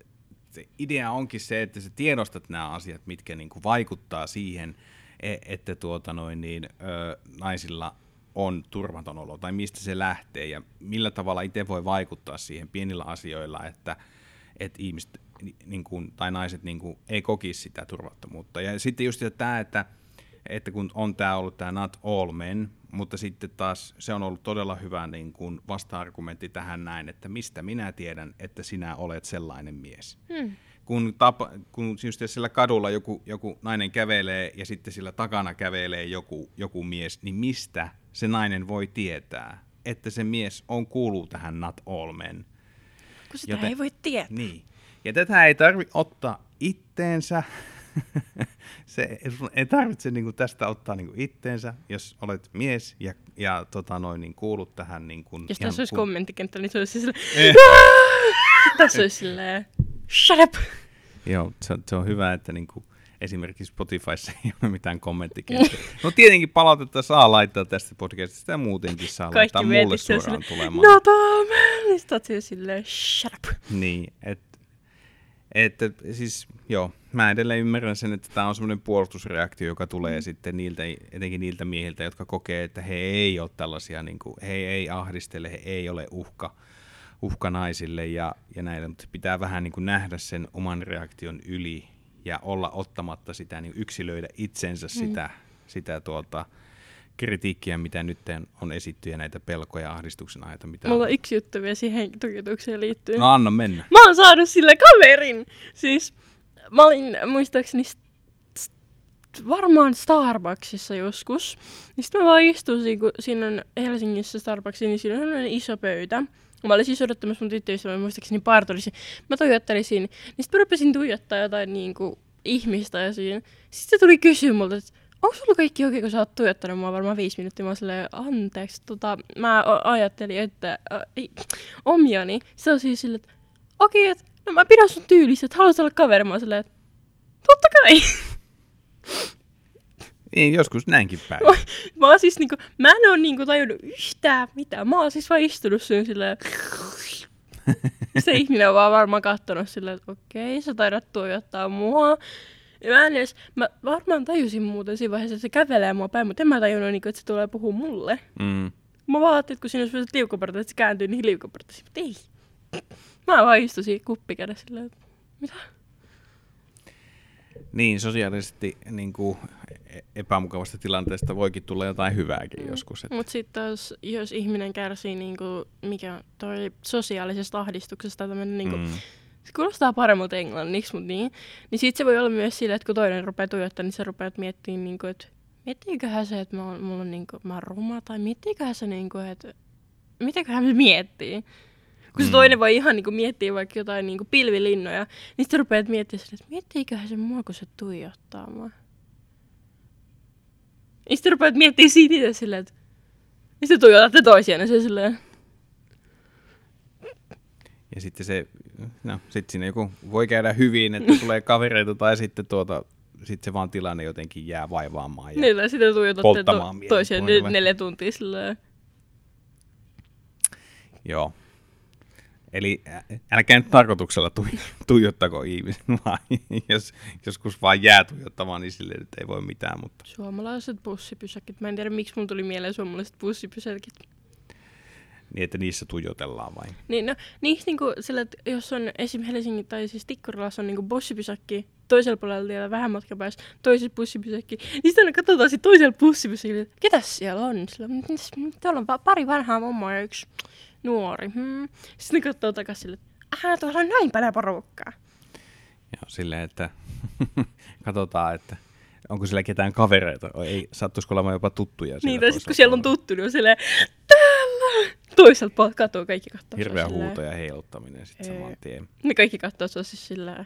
se idea onkin se, että sä tiedostat nämä asiat, mitkä niin kuin vaikuttaa siihen, että tuota noin, niin, ö, naisilla on turvaton olo, tai mistä se lähtee, ja millä tavalla itse voi vaikuttaa siihen pienillä asioilla, että, että ihmiset ni- niin kuin, tai naiset niin kuin, ei kokisi sitä turvattomuutta. Ja sitten just tämä, että, että kun on tämä ollut tämä not all men, mutta sitten taas se on ollut todella hyvä niin kuin vasta-argumentti tähän näin, että mistä minä tiedän, että sinä olet sellainen mies. Hmm. Kun, tapa, kun just sillä kadulla joku, joku nainen kävelee ja sitten sillä takana kävelee joku, joku mies, niin mistä se nainen voi tietää, että se mies on kuuluu tähän not all men? Kun sitä Joten- ei voi tietää. Niin. Ja tätä ei tarvi ottaa itteensä. se, ei tarvitse niinku tästä ottaa niinku itteensä, jos olet mies ja, ja tota noin, niin kuulut tähän. Niinku, Jos tässä olisi ku- kommenttikenttä, niin se olisi silleen, Eh. tässä olisi silleen, shut up. Joo, se, on- se on hyvä, että niinku, esimerkiksi Spotifyssa ei ole mitään kommenttikenttää. no tietenkin palautetta saa laittaa tästä podcastista ja muutenkin saa Kaikki laittaa mulle suoraan silleen, tulemaan. no Tom, niin silleen, shut up. Niin, että että siis joo, mä edelleen ymmärrän sen, että tämä on semmoinen puolustusreaktio, joka tulee mm. sitten niiltä, etenkin niiltä miehiltä, jotka kokee, että he ei ole tällaisia, niin kuin, he ei ahdistele, he ei ole uhka, uhka naisille ja, ja näille, mutta pitää vähän niin kuin nähdä sen oman reaktion yli ja olla ottamatta sitä, niin yksilöidä itsensä Mm. sitä, sitä tuolta kritiikkiä, mitä nyt on esitty ja näitä pelkoja ja ahdistuksen aiheita, mitä Mulla on. yksi juttu vielä siihen tukiutukseen liittyen. No anna mennä. Mä oon saanut sille kaverin. Siis mä olin muistaakseni st- st- varmaan Starbucksissa joskus. Niin sitten mä vaan istuin, kun siinä on Helsingissä Starbucksi, niin siinä on iso pöytä. Mä olin siis odottamassa mun tyttöystävää, muistaakseni partolisi. Mä tuijottelin, niin sitten mä rupesin tuijottaa jotain niinku ihmistä ja siinä. Sitten se tuli kysyä multa, että onko sulla kaikki oikein, kun sä oot tuijottanut mua varmaan viisi minuuttia. Mä silleen, anteeksi, tota, mä ajattelin, että äh, omiani. Se on siis silleen, että okei, että no mä pidän sun tyylissä, että haluat olla kaveri. Mä silleen, että totta kai. Niin, joskus näinkin päin. Mä oon siis niinku, mä en oo niinku tajunnut yhtään mitään. Mä oon siis vaan istunut sen silleen, se ihminen on vaan varmaan kattonut silleen, että okei, sä taidat tuijottaa mua. Ja mä en edes, mä varmaan tajusin muuten siinä vaiheessa, että se kävelee mua päin, mutta en mä tajunnut, niinku, että se tulee puhua mulle. Mm. Mä vaan ajattelin, että kun siinä olisi sellaiset liukupartat, että se kääntyy niihin liukupartasiin, mutta ei. Mä vaan istusin kuppikädessä silleen, että mitä? Niin, sosiaalisesti niin kuin, e- epämukavasta tilanteesta voikin tulla jotain hyvääkin mm. joskus. Että, Mutta sitten taas, jos ihminen kärsii niinku, mikä toi sosiaalisesta ahdistuksesta tämmönen niinku, mm. mm. se kuulostaa paremmalta englanniksi, mutta niin, niin sit se voi olla myös sillä, että kun toinen rupeaa tuijottaa, niin sä rupeat miettimään, niinku, että miettiiköhän se, että mä oon, mulla on niinku, mä oon ruma, tai miettiiköhän se, niinku, että mitäköhän se miettii. Kun se Mm. toinen voi ihan niinku miettiä vaikka jotain niinku pilvilinnoja, niin sitten rupeat miettimään, että miettiiköhän se mua, kun se tuijottaa mua. Ja sitten rupeat miettimään siitä itse silleen, että... Ja sitten tuijotatte toisiaan ja se silleen... Ja sitten se, no, sitten siinä joku voi käydä hyvin, että tulee kavereita tai sitten tuota, sitten se vaan tilanne jotenkin jää vaivaamaan. Ja Niin, tai sitten tuijotatte to- toisiaan neljä tuntia silleen. Joo. Eli älkää nyt tarkoituksella tui- tuijottako ihmisen, vaan jos joskus vaan jää tuijottamaan, niin sille nyt ei voi mitään, mutta Suomalaiset bussipysäkit. Mä en tiedä, miksi mun tuli mieleen suomalaiset bussipysäkit. niin, että niissä tuijotellaan vain. Niin, no, niissä niinku sillä, että jos on esim. Helsingin tai siis Tikkurilassa on niinku bussipysäkki toisella puolella tiellä vähän matkan päässä, toisessa bussipysäkki, niin sitten katsotaan sit toisella bussipysäkillä, että ketäs siellä on? Sillä, "Mitäs- tuolla on pari vanhaa mummoa ja yksi nuori. Hmm. Sitten ne katsoo takaisin sille, että aha, tuolla on näin paljon porukkaa. Joo, silleen, että katsotaan, että onko siellä ketään kavereita, ei, sattuisiko olemaan jopa tuttuja. siellä Niin, tai sitten kun siellä on tuttu, niin on silleen, täällä! Toiselta puolelta katsoo kaikki katsoo. Hirveä silleen. huuto ja heiluttaminen sitten saman tien. Ne kaikki katsoo se siis sillä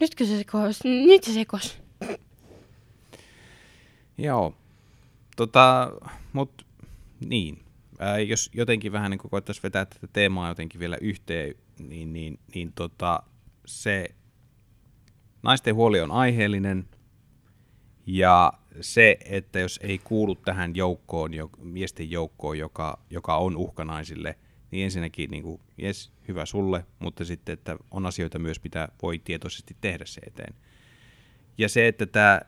nytkö se sekos, nyt se sekos. Joo, tota, mut niin. Ää, jos jotenkin vähän niin koettaisiin vetää tätä teemaa jotenkin vielä yhteen, niin, niin, niin tota, se naisten huoli on aiheellinen. Ja se, että jos ei kuulu tähän joukkoon, jo, miesten joukkoon, joka, joka on uhkanaisille, niin ensinnäkin niin kuin, jes, hyvä sulle, mutta sitten, että on asioita myös, mitä voi tietoisesti tehdä se eteen. Ja se, että tämä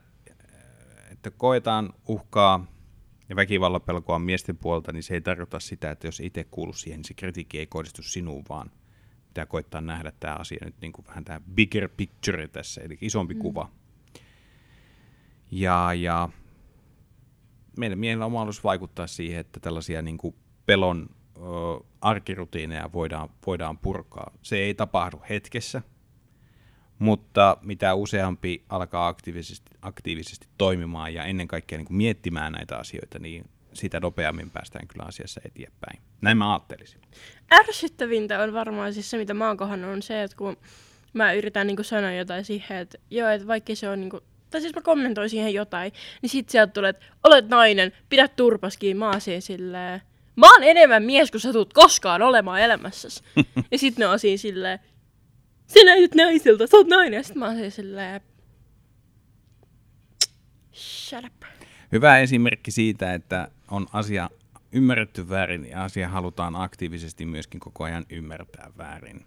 että koetaan uhkaa ja väkivallan pelkoa miesten puolta, niin se ei tarkoita sitä, että jos itse kuulu siihen, niin se kritiikki ei kohdistu sinuun, vaan pitää koittaa nähdä tämä asia nyt niin kuin vähän tämä bigger picture tässä, eli isompi mm. kuva. Ja, ja meidän miehillä on mahdollisuus vaikuttaa siihen, että tällaisia niin kuin pelon ö, arkirutiineja voidaan, voidaan purkaa. Se ei tapahdu hetkessä, mutta mitä useampi alkaa aktiivisesti, aktiivisesti toimimaan ja ennen kaikkea niin kuin miettimään näitä asioita, niin sitä nopeammin päästään kyllä asiassa eteenpäin. Näin mä ajattelisin. Ärsyttävintä on varmaan siis se, mitä mä oon on se, että kun mä yritän niinku sanoa jotain siihen, että joo, että vaikka se on niinku, tai siis mä kommentoin siihen jotain, niin sit sieltä tulee, että olet nainen, pidä turpas kiinni, mä oon siinä silleen, mä oon enemmän mies kuin sä tulet koskaan olemaan elämässäsi. ja sit ne on siinä silleen, sä näytät naiselta, sä oot nainen, ja sit mä oon silleen, shut up. Hyvä esimerkki siitä, että on asia ymmärretty väärin ja asia halutaan aktiivisesti myöskin koko ajan ymmärtää väärin.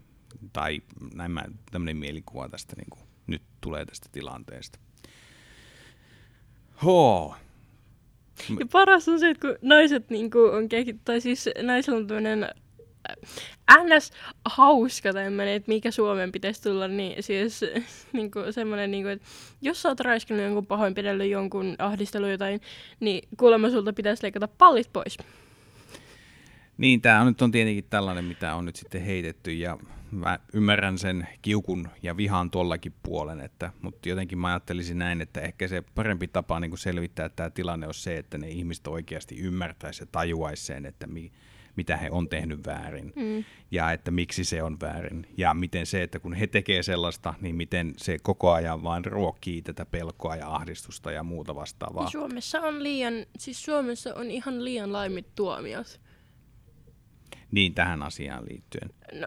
Tai näin mä, tämmöinen mielikuva tästä niin kuin nyt tulee tästä tilanteesta. Hoo. Ja paras on se, että kun naiset niinku on kekit, tai siis naisilla on tämmöinen ns. hauska tämmöinen, että mikä Suomen pitäisi tulla, niin siis niinku semmoinen, niinku, että jos sä oot raiskannut jonkun pahoinpidellyt jonkun ahdistelu jotain, niin kuulemma sulta pitäisi leikata pallit pois. Niin, tämä on nyt on tietenkin tällainen, mitä on nyt sitten heitetty ja mä ymmärrän sen kiukun ja vihan tuollakin puolen, että, mutta jotenkin mä ajattelisin näin, että ehkä se parempi tapa niin kuin selvittää tämä tilanne on se, että ne ihmiset oikeasti ymmärtäisi ja tajuaisi sen, että mi, mitä he on tehnyt väärin Mm. ja että miksi se on väärin ja miten se, että kun he tekee sellaista, niin miten se koko ajan vaan ruokkii tätä pelkoa ja ahdistusta ja muuta vastaavaa. Ja Suomessa on liian, siis Suomessa on ihan liian laimit tuomiot. Niin tähän asiaan liittyen. No,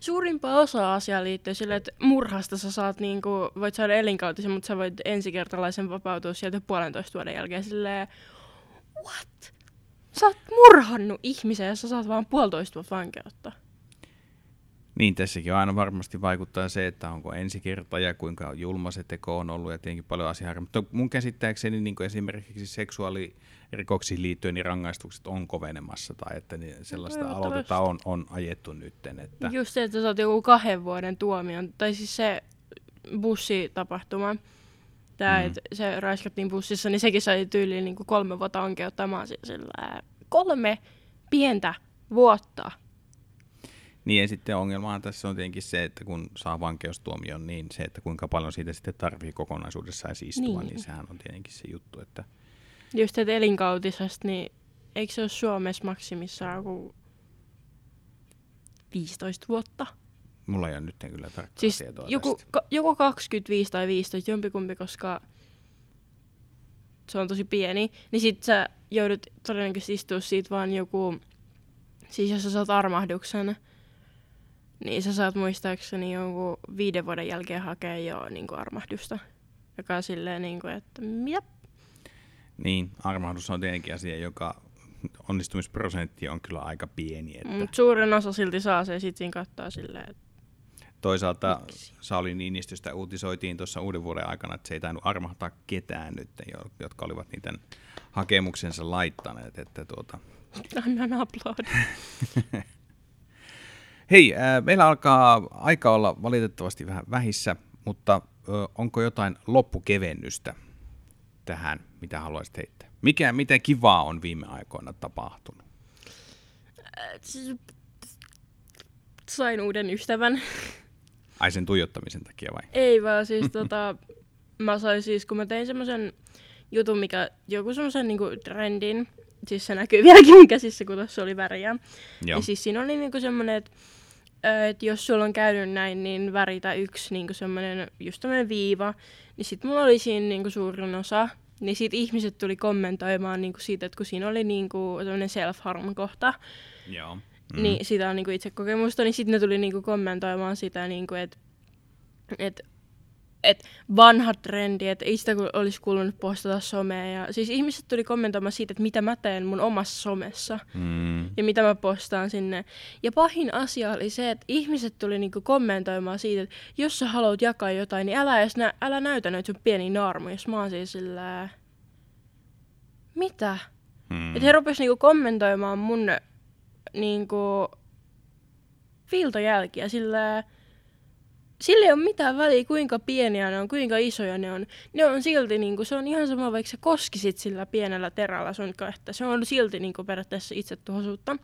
suurimpaa osaa asiaa liittyy sille, että murhasta sä saat niinku, voit saada elinkautisen, mutta sä voit ensikertalaisen vapautua sieltä puolentoista vuoden jälkeen silleen, what? Sä oot murhannut ihmisen ja sä saat vaan puolitoista vuotta vankeutta. Niin, tässäkin on aina varmasti vaikuttaa se, että onko ensi kerta ja kuinka julma se teko on ollut ja tietenkin paljon asiaa. Mutta mun käsittääkseni niin kuin esimerkiksi seksuaalirikoksiin liittyen niin rangaistukset on kovenemassa tai että niin sellaista toivottavasti. aloitetta on, on ajettu nytten. Että, Just se, että sä saat joku kahden vuoden tuomion, tai siis se bussitapahtuma, tää, Mm. että se raiskattiin bussissa, niin sekin sai tyyliin niinku kolme vuotta vankeutta. Mä oon siis sillä kolme pientä vuotta. niin ja sitten ongelmahan tässä on tietenkin se, että kun saa vankeustuomion, niin se, että kuinka paljon siitä sitten tarvii kokonaisuudessaan istua, niin. Niin. sehän on tietenkin se juttu, että Just että elinkautisesta, niin eikö se ole Suomessa maksimissaan joku 15 vuotta? mulla ei ole nyt kyllä tarkkaa Siis tietoa joku, tästä. ka, joko 25 tai 15, jompikumpi, koska se on tosi pieni, niin sit sä joudut todennäköisesti istua siitä vaan joku, siis jos sä saat armahduksen, niin sä saat muistaakseni jonkun viiden vuoden jälkeen hakea jo niin kuin armahdusta. Joka on silleen, niin kuin, että mitä? Niin, armahdus on tietenkin asia, joka onnistumisprosentti on kyllä aika pieni. Että... Mutta suurin osa silti saa se, sit siinä katsoa silleen, että Toisaalta Sauli Niinistöstä uutisoitiin tuossa uuden vuoden aikana, että se ei tainnut armahtaa ketään nyt, jotka olivat niiden hakemuksensa laittaneet. Että tuota... Annan aplodin. Hei, äh, meillä alkaa aika olla valitettavasti vähän vähissä, mutta äh, onko jotain loppukevennystä tähän, mitä haluaisit heittää? Mikä, mitä kivaa on viime aikoina tapahtunut? Sain uuden ystävän. Ai sen tuijottamisen takia vai? Ei vaan siis tota, mä sain siis, kun mä tein semmoisen jutun, mikä joku semmoisen niinku trendin, siis se näkyy vieläkin mun käsissä, kun tuossa oli väriä. Joo. Ja siis siinä oli niinku semmoinen, että et jos sulla on käynyt näin, niin väritä yksi niinku semmoinen, just semmoinen viiva. Niin sit mulla oli siinä niinku suurin osa. Niin sit ihmiset tuli kommentoimaan niinku siitä, että kun siinä oli niinku semmoinen self-harm-kohta. Joo. Mm. Niin sitä on niinku itse kokemusta, niin sitten ne tuli niinku kommentoimaan sitä, niinku, että et, et vanha trendi, että ei sitä olisi kuulunut postata somea. Ja, siis ihmiset tuli kommentoimaan siitä, että mitä mä teen mun omassa somessa mm. ja mitä mä postaan sinne. Ja pahin asia oli se, että ihmiset tuli niinku kommentoimaan siitä, että jos sä haluat jakaa jotain, niin älä, edes nä- älä näytä noita sun pieni naarmu, jos mä oon siis sillä... Mitä? Mm. Että he rupesivat niinku kommentoimaan mun niinku filtojälkiä sillä sillä ei ole mitään väliä, kuinka pieniä ne on, kuinka isoja ne on. Ne on silti, niin kuin, se on ihan sama, vaikka sä koskisit sillä pienellä terällä sun että se on silti niin kuin, periaatteessa itsetuhoisuutta.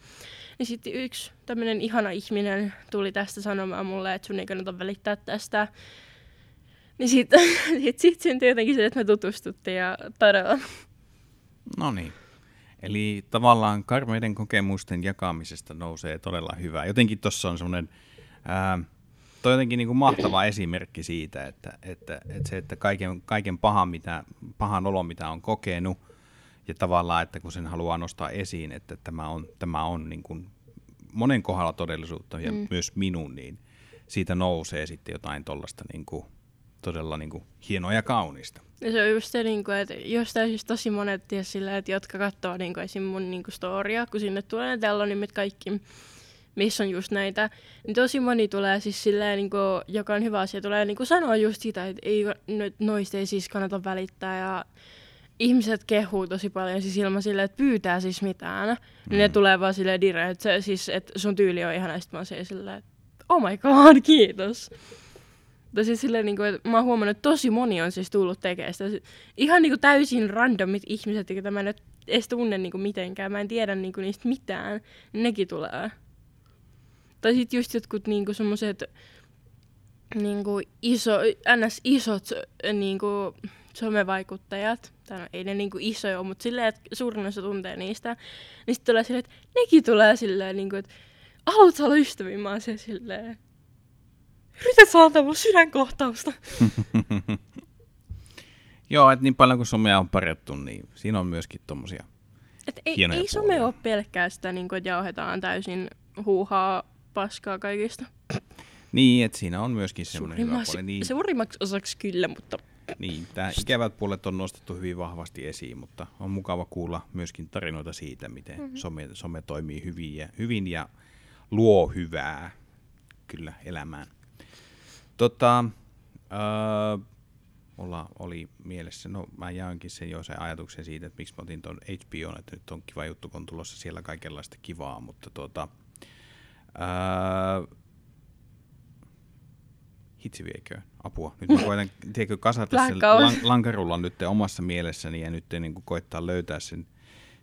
Ja sitten yksi tämmöinen ihana ihminen tuli tästä sanomaan mulle, että sun ei kannata välittää tästä. Niin sitten sit, sit syntyi jotenkin se, että me tutustuttiin ja todella. No niin. Eli tavallaan karmeiden kokemusten jakamisesta nousee todella hyvää. Jotenkin tuossa on semmoinen, toi jotenkin niin kuin mahtava esimerkki siitä, että, että, että se, että kaiken, kaiken pahan, mitä, pahan olon, mitä on kokenut, ja tavallaan, että kun sen haluaa nostaa esiin, että tämä on, tämä on niin kuin monen kohdalla todellisuutta ja mm. myös minun, niin siitä nousee sitten jotain tuollaista niin kuin, todella niin kuin, hienoa ja kaunista. Ja se on just se, niin kuin, että jos siis tosi monet ties sillä, että jotka katsoo niin kuin, esim. mun niin kuin, storia, kun sinne tulee ne tellonimet kaikki, missä on just näitä, niin tosi moni tulee siis silleen, niin kuin, joka on hyvä asia, tulee niin kuin sanoa just sitä, että ei, noista ei siis kannata välittää ja ihmiset kehuu tosi paljon siis ilman silleen, että pyytää siis mitään. Mm. Niin ne mm. tulee vaan silleen dire, että, se, siis, että sun tyyli on ja sitten mä oon silleen, että oh my god, kiitos. Mutta siis silleen, niin kuin, että mä oon huomannut, että tosi moni on siis tullut tekemään sitä. Ihan niin kuin täysin randomit ihmiset, joita mä en edes tunne niin kuin mitenkään. Mä en tiedä niin kuin niistä mitään. Nekin tulee. Tai sitten just jotkut niin kuin semmoiset niin kuin iso, ns. isot niin kuin somevaikuttajat, tai no, ei ne niin kuin isoja ole, mutta silleen, että suurin osa tuntee niistä, niin sitten tulee silleen, että nekin tulee silleen, niin kuin, että haluatko olla ystäviä? Mä oon silleen, Yritä saada mun sydänkohtausta. Joo, että niin paljon kuin somea on parjattu, niin siinä on myöskin tommosia Et ei, ei some ole pelkkää sitä, niin että jauhetaan täysin huuhaa paskaa kaikista. Niin, että siinä on myöskin semmoinen hyvä puoli. Niin, suurimmaksi osaksi kyllä, mutta... Niin, tämä ikävät puolet on nostettu hyvin vahvasti esiin, mutta on mukava kuulla myöskin tarinoita siitä, miten mm-hmm. some, some toimii hyvin ja, hyvin ja luo hyvää kyllä elämään. Tota, öö, mulla oli mielessä, no mä jaoinkin sen jo sen ajatuksen siitä, että miksi mä otin tuon HBO, että nyt on kiva juttu, kun on tulossa siellä kaikenlaista kivaa, mutta tota, öö, hitsi viekö, apua. Nyt mä koitan, tiedätkö, kasata sen lan- lankarullan nyt omassa mielessäni ja nyt niin kuin koittaa löytää sen,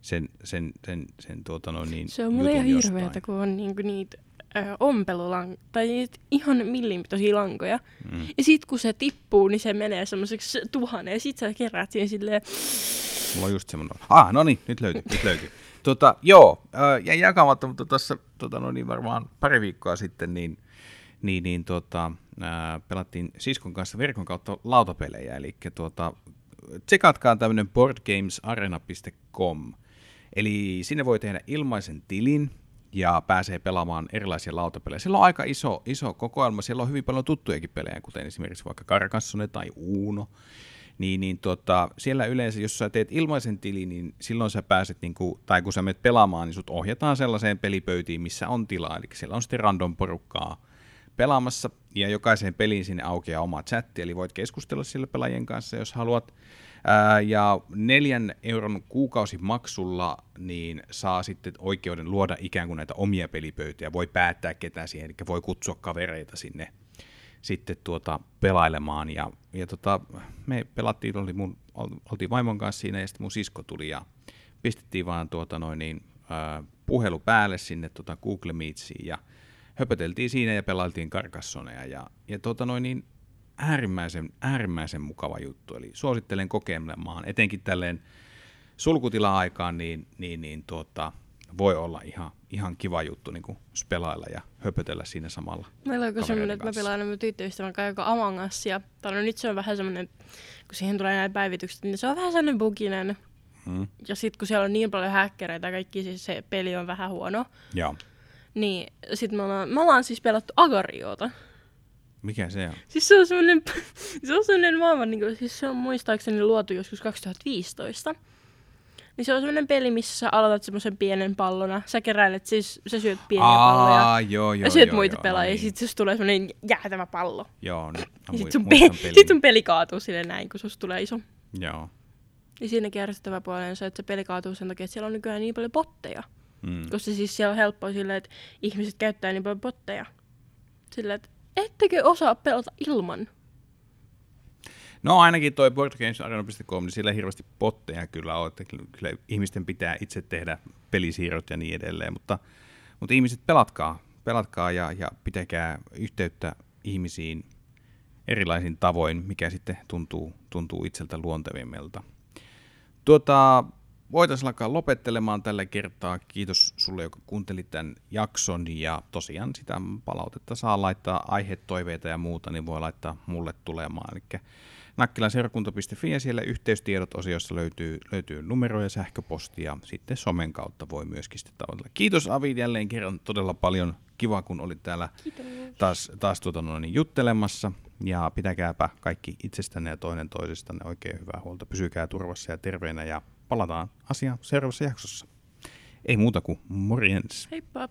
sen, sen, sen, sen tuota no niin, Se on mulle ihan hirveätä, kun on niinku niitä ö, ompelulankoja, tai niitä ihan millinpitoisia lankoja. Mm. Ja sit kun se tippuu, niin se menee semmoiseksi tuhannen, ja sit sä kerät siihen silleen... Mulla on just semmoinen. Ah, no niin, nyt löytyy, nyt löytyy. Tota, joo, äh, jäi jakamatta, mutta tuossa tota, no niin varmaan pari viikkoa sitten, niin, niin, niin tota, äh, pelattiin siskon kanssa verkon kautta lautapelejä, eli tuota, tsekatkaa tämmöinen boardgamesarena.com. Eli sinne voi tehdä ilmaisen tilin ja pääsee pelaamaan erilaisia lautapelejä. Siellä on aika iso, iso kokoelma, siellä on hyvin paljon tuttujakin pelejä, kuten esimerkiksi vaikka Carcassonne tai Uno. Niin, niin tota, siellä yleensä, jos sä teet ilmaisen tilin, niin silloin sä pääset, niin kuin, tai kun sä menet pelaamaan, niin sut ohjataan sellaiseen pelipöytiin, missä on tilaa. Eli siellä on sitten random porukkaa pelaamassa, ja jokaiseen peliin sinne aukeaa oma chatti, eli voit keskustella sillä pelaajien kanssa, jos haluat. Ja neljän euron kuukausimaksulla niin saa sitten oikeuden luoda ikään kuin näitä omia pelipöytiä, voi päättää ketä siihen, eli voi kutsua kavereita sinne sitten tuota pelailemaan. Ja, ja tota, me pelattiin, oli mun, oltiin vaimon kanssa siinä ja sitten mun sisko tuli ja pistettiin vaan tuota noin niin, ää, puhelu päälle sinne tuota Google Meetsiin. Ja höpöteltiin siinä ja pelailtiin karkassoneja ja, ja tuota noin niin, äärimmäisen, äärimmäisen mukava juttu. Eli suosittelen kokeilemaan, etenkin tälleen sulkutila-aikaan, niin, niin, niin tuota, voi olla ihan, ihan kiva juttu niin kuin pelailla ja höpötellä siinä samalla. Meillä on semmoinen, että mä pelaan aina tyttöystävän kanssa joka Among ja no nyt se on vähän semmoinen, kun siihen tulee näitä päivitykset, niin se on vähän semmoinen buginen. Hmm. Ja sitten kun siellä on niin paljon häkkäreitä ja kaikki, siis se peli on vähän huono. Joo. Niin sitten me ollaan, me ollaan siis pelattu Agariota. Mikä se on? Siis se on semmoinen, se on semmoinen maailman, niin kuin, siis se on muistaakseni luotu joskus 2015. Niin se on semmoinen peli, missä sä aloitat semmoisen pienen pallona. Sä keräilet siis, sä syöt pieniä Aa, palloja. joo, joo, ja syöt joo, muita joo, pelaajia. no ja sit susta tulee semmoinen jäätävä pallo. Joo, nyt Ja sit sun, muistan pe- pelin. sit sun peli kaatuu sille näin, kun susta tulee iso. Joo. Ja siinäkin järjestettävä puoli on se, että se peli kaatuu sen takia, että siellä on nykyään niin paljon botteja. Mm. Koska siis siellä on helppoa silleen, että ihmiset käyttää niin paljon botteja. Silleen, että ettekö osaa pelata ilman? No ainakin toi boardgamesarena.com, niin siellä ei hirveästi potteja kyllä ole, että kyllä- ihmisten pitää itse tehdä pelisiirrot ja niin edelleen, mutta, mutta ihmiset pelatkaa, pelatkaa ja, ja pitäkää yhteyttä ihmisiin erilaisin tavoin, mikä sitten tuntuu, tuntuu itseltä luontevimmelta. Tuota, voitaisiin alkaa lopettelemaan tällä kertaa. Kiitos sulle, joka kuuntelit tämän jakson. Ja tosiaan sitä palautetta saa laittaa aihetoiveita ja muuta, niin voi laittaa mulle tulemaan. Eli nakkilanseurakunta.fi ja siellä yhteystiedot-osiossa löytyy, löytyy numero ja sähköposti ja sitten somen kautta voi myöskin sitten tavoitella. Kiitos Avi jälleen kerran todella paljon. Kiva, kun olit täällä Kiitos. taas, taas tuota noin, juttelemassa. Ja pitäkääpä kaikki itsestänne ja toinen toisestanne oikein hyvää huolta. Pysykää turvassa ja terveenä ja palataan asiaan seuraavassa jaksossa. Ei muuta kuin morjens. Heippa!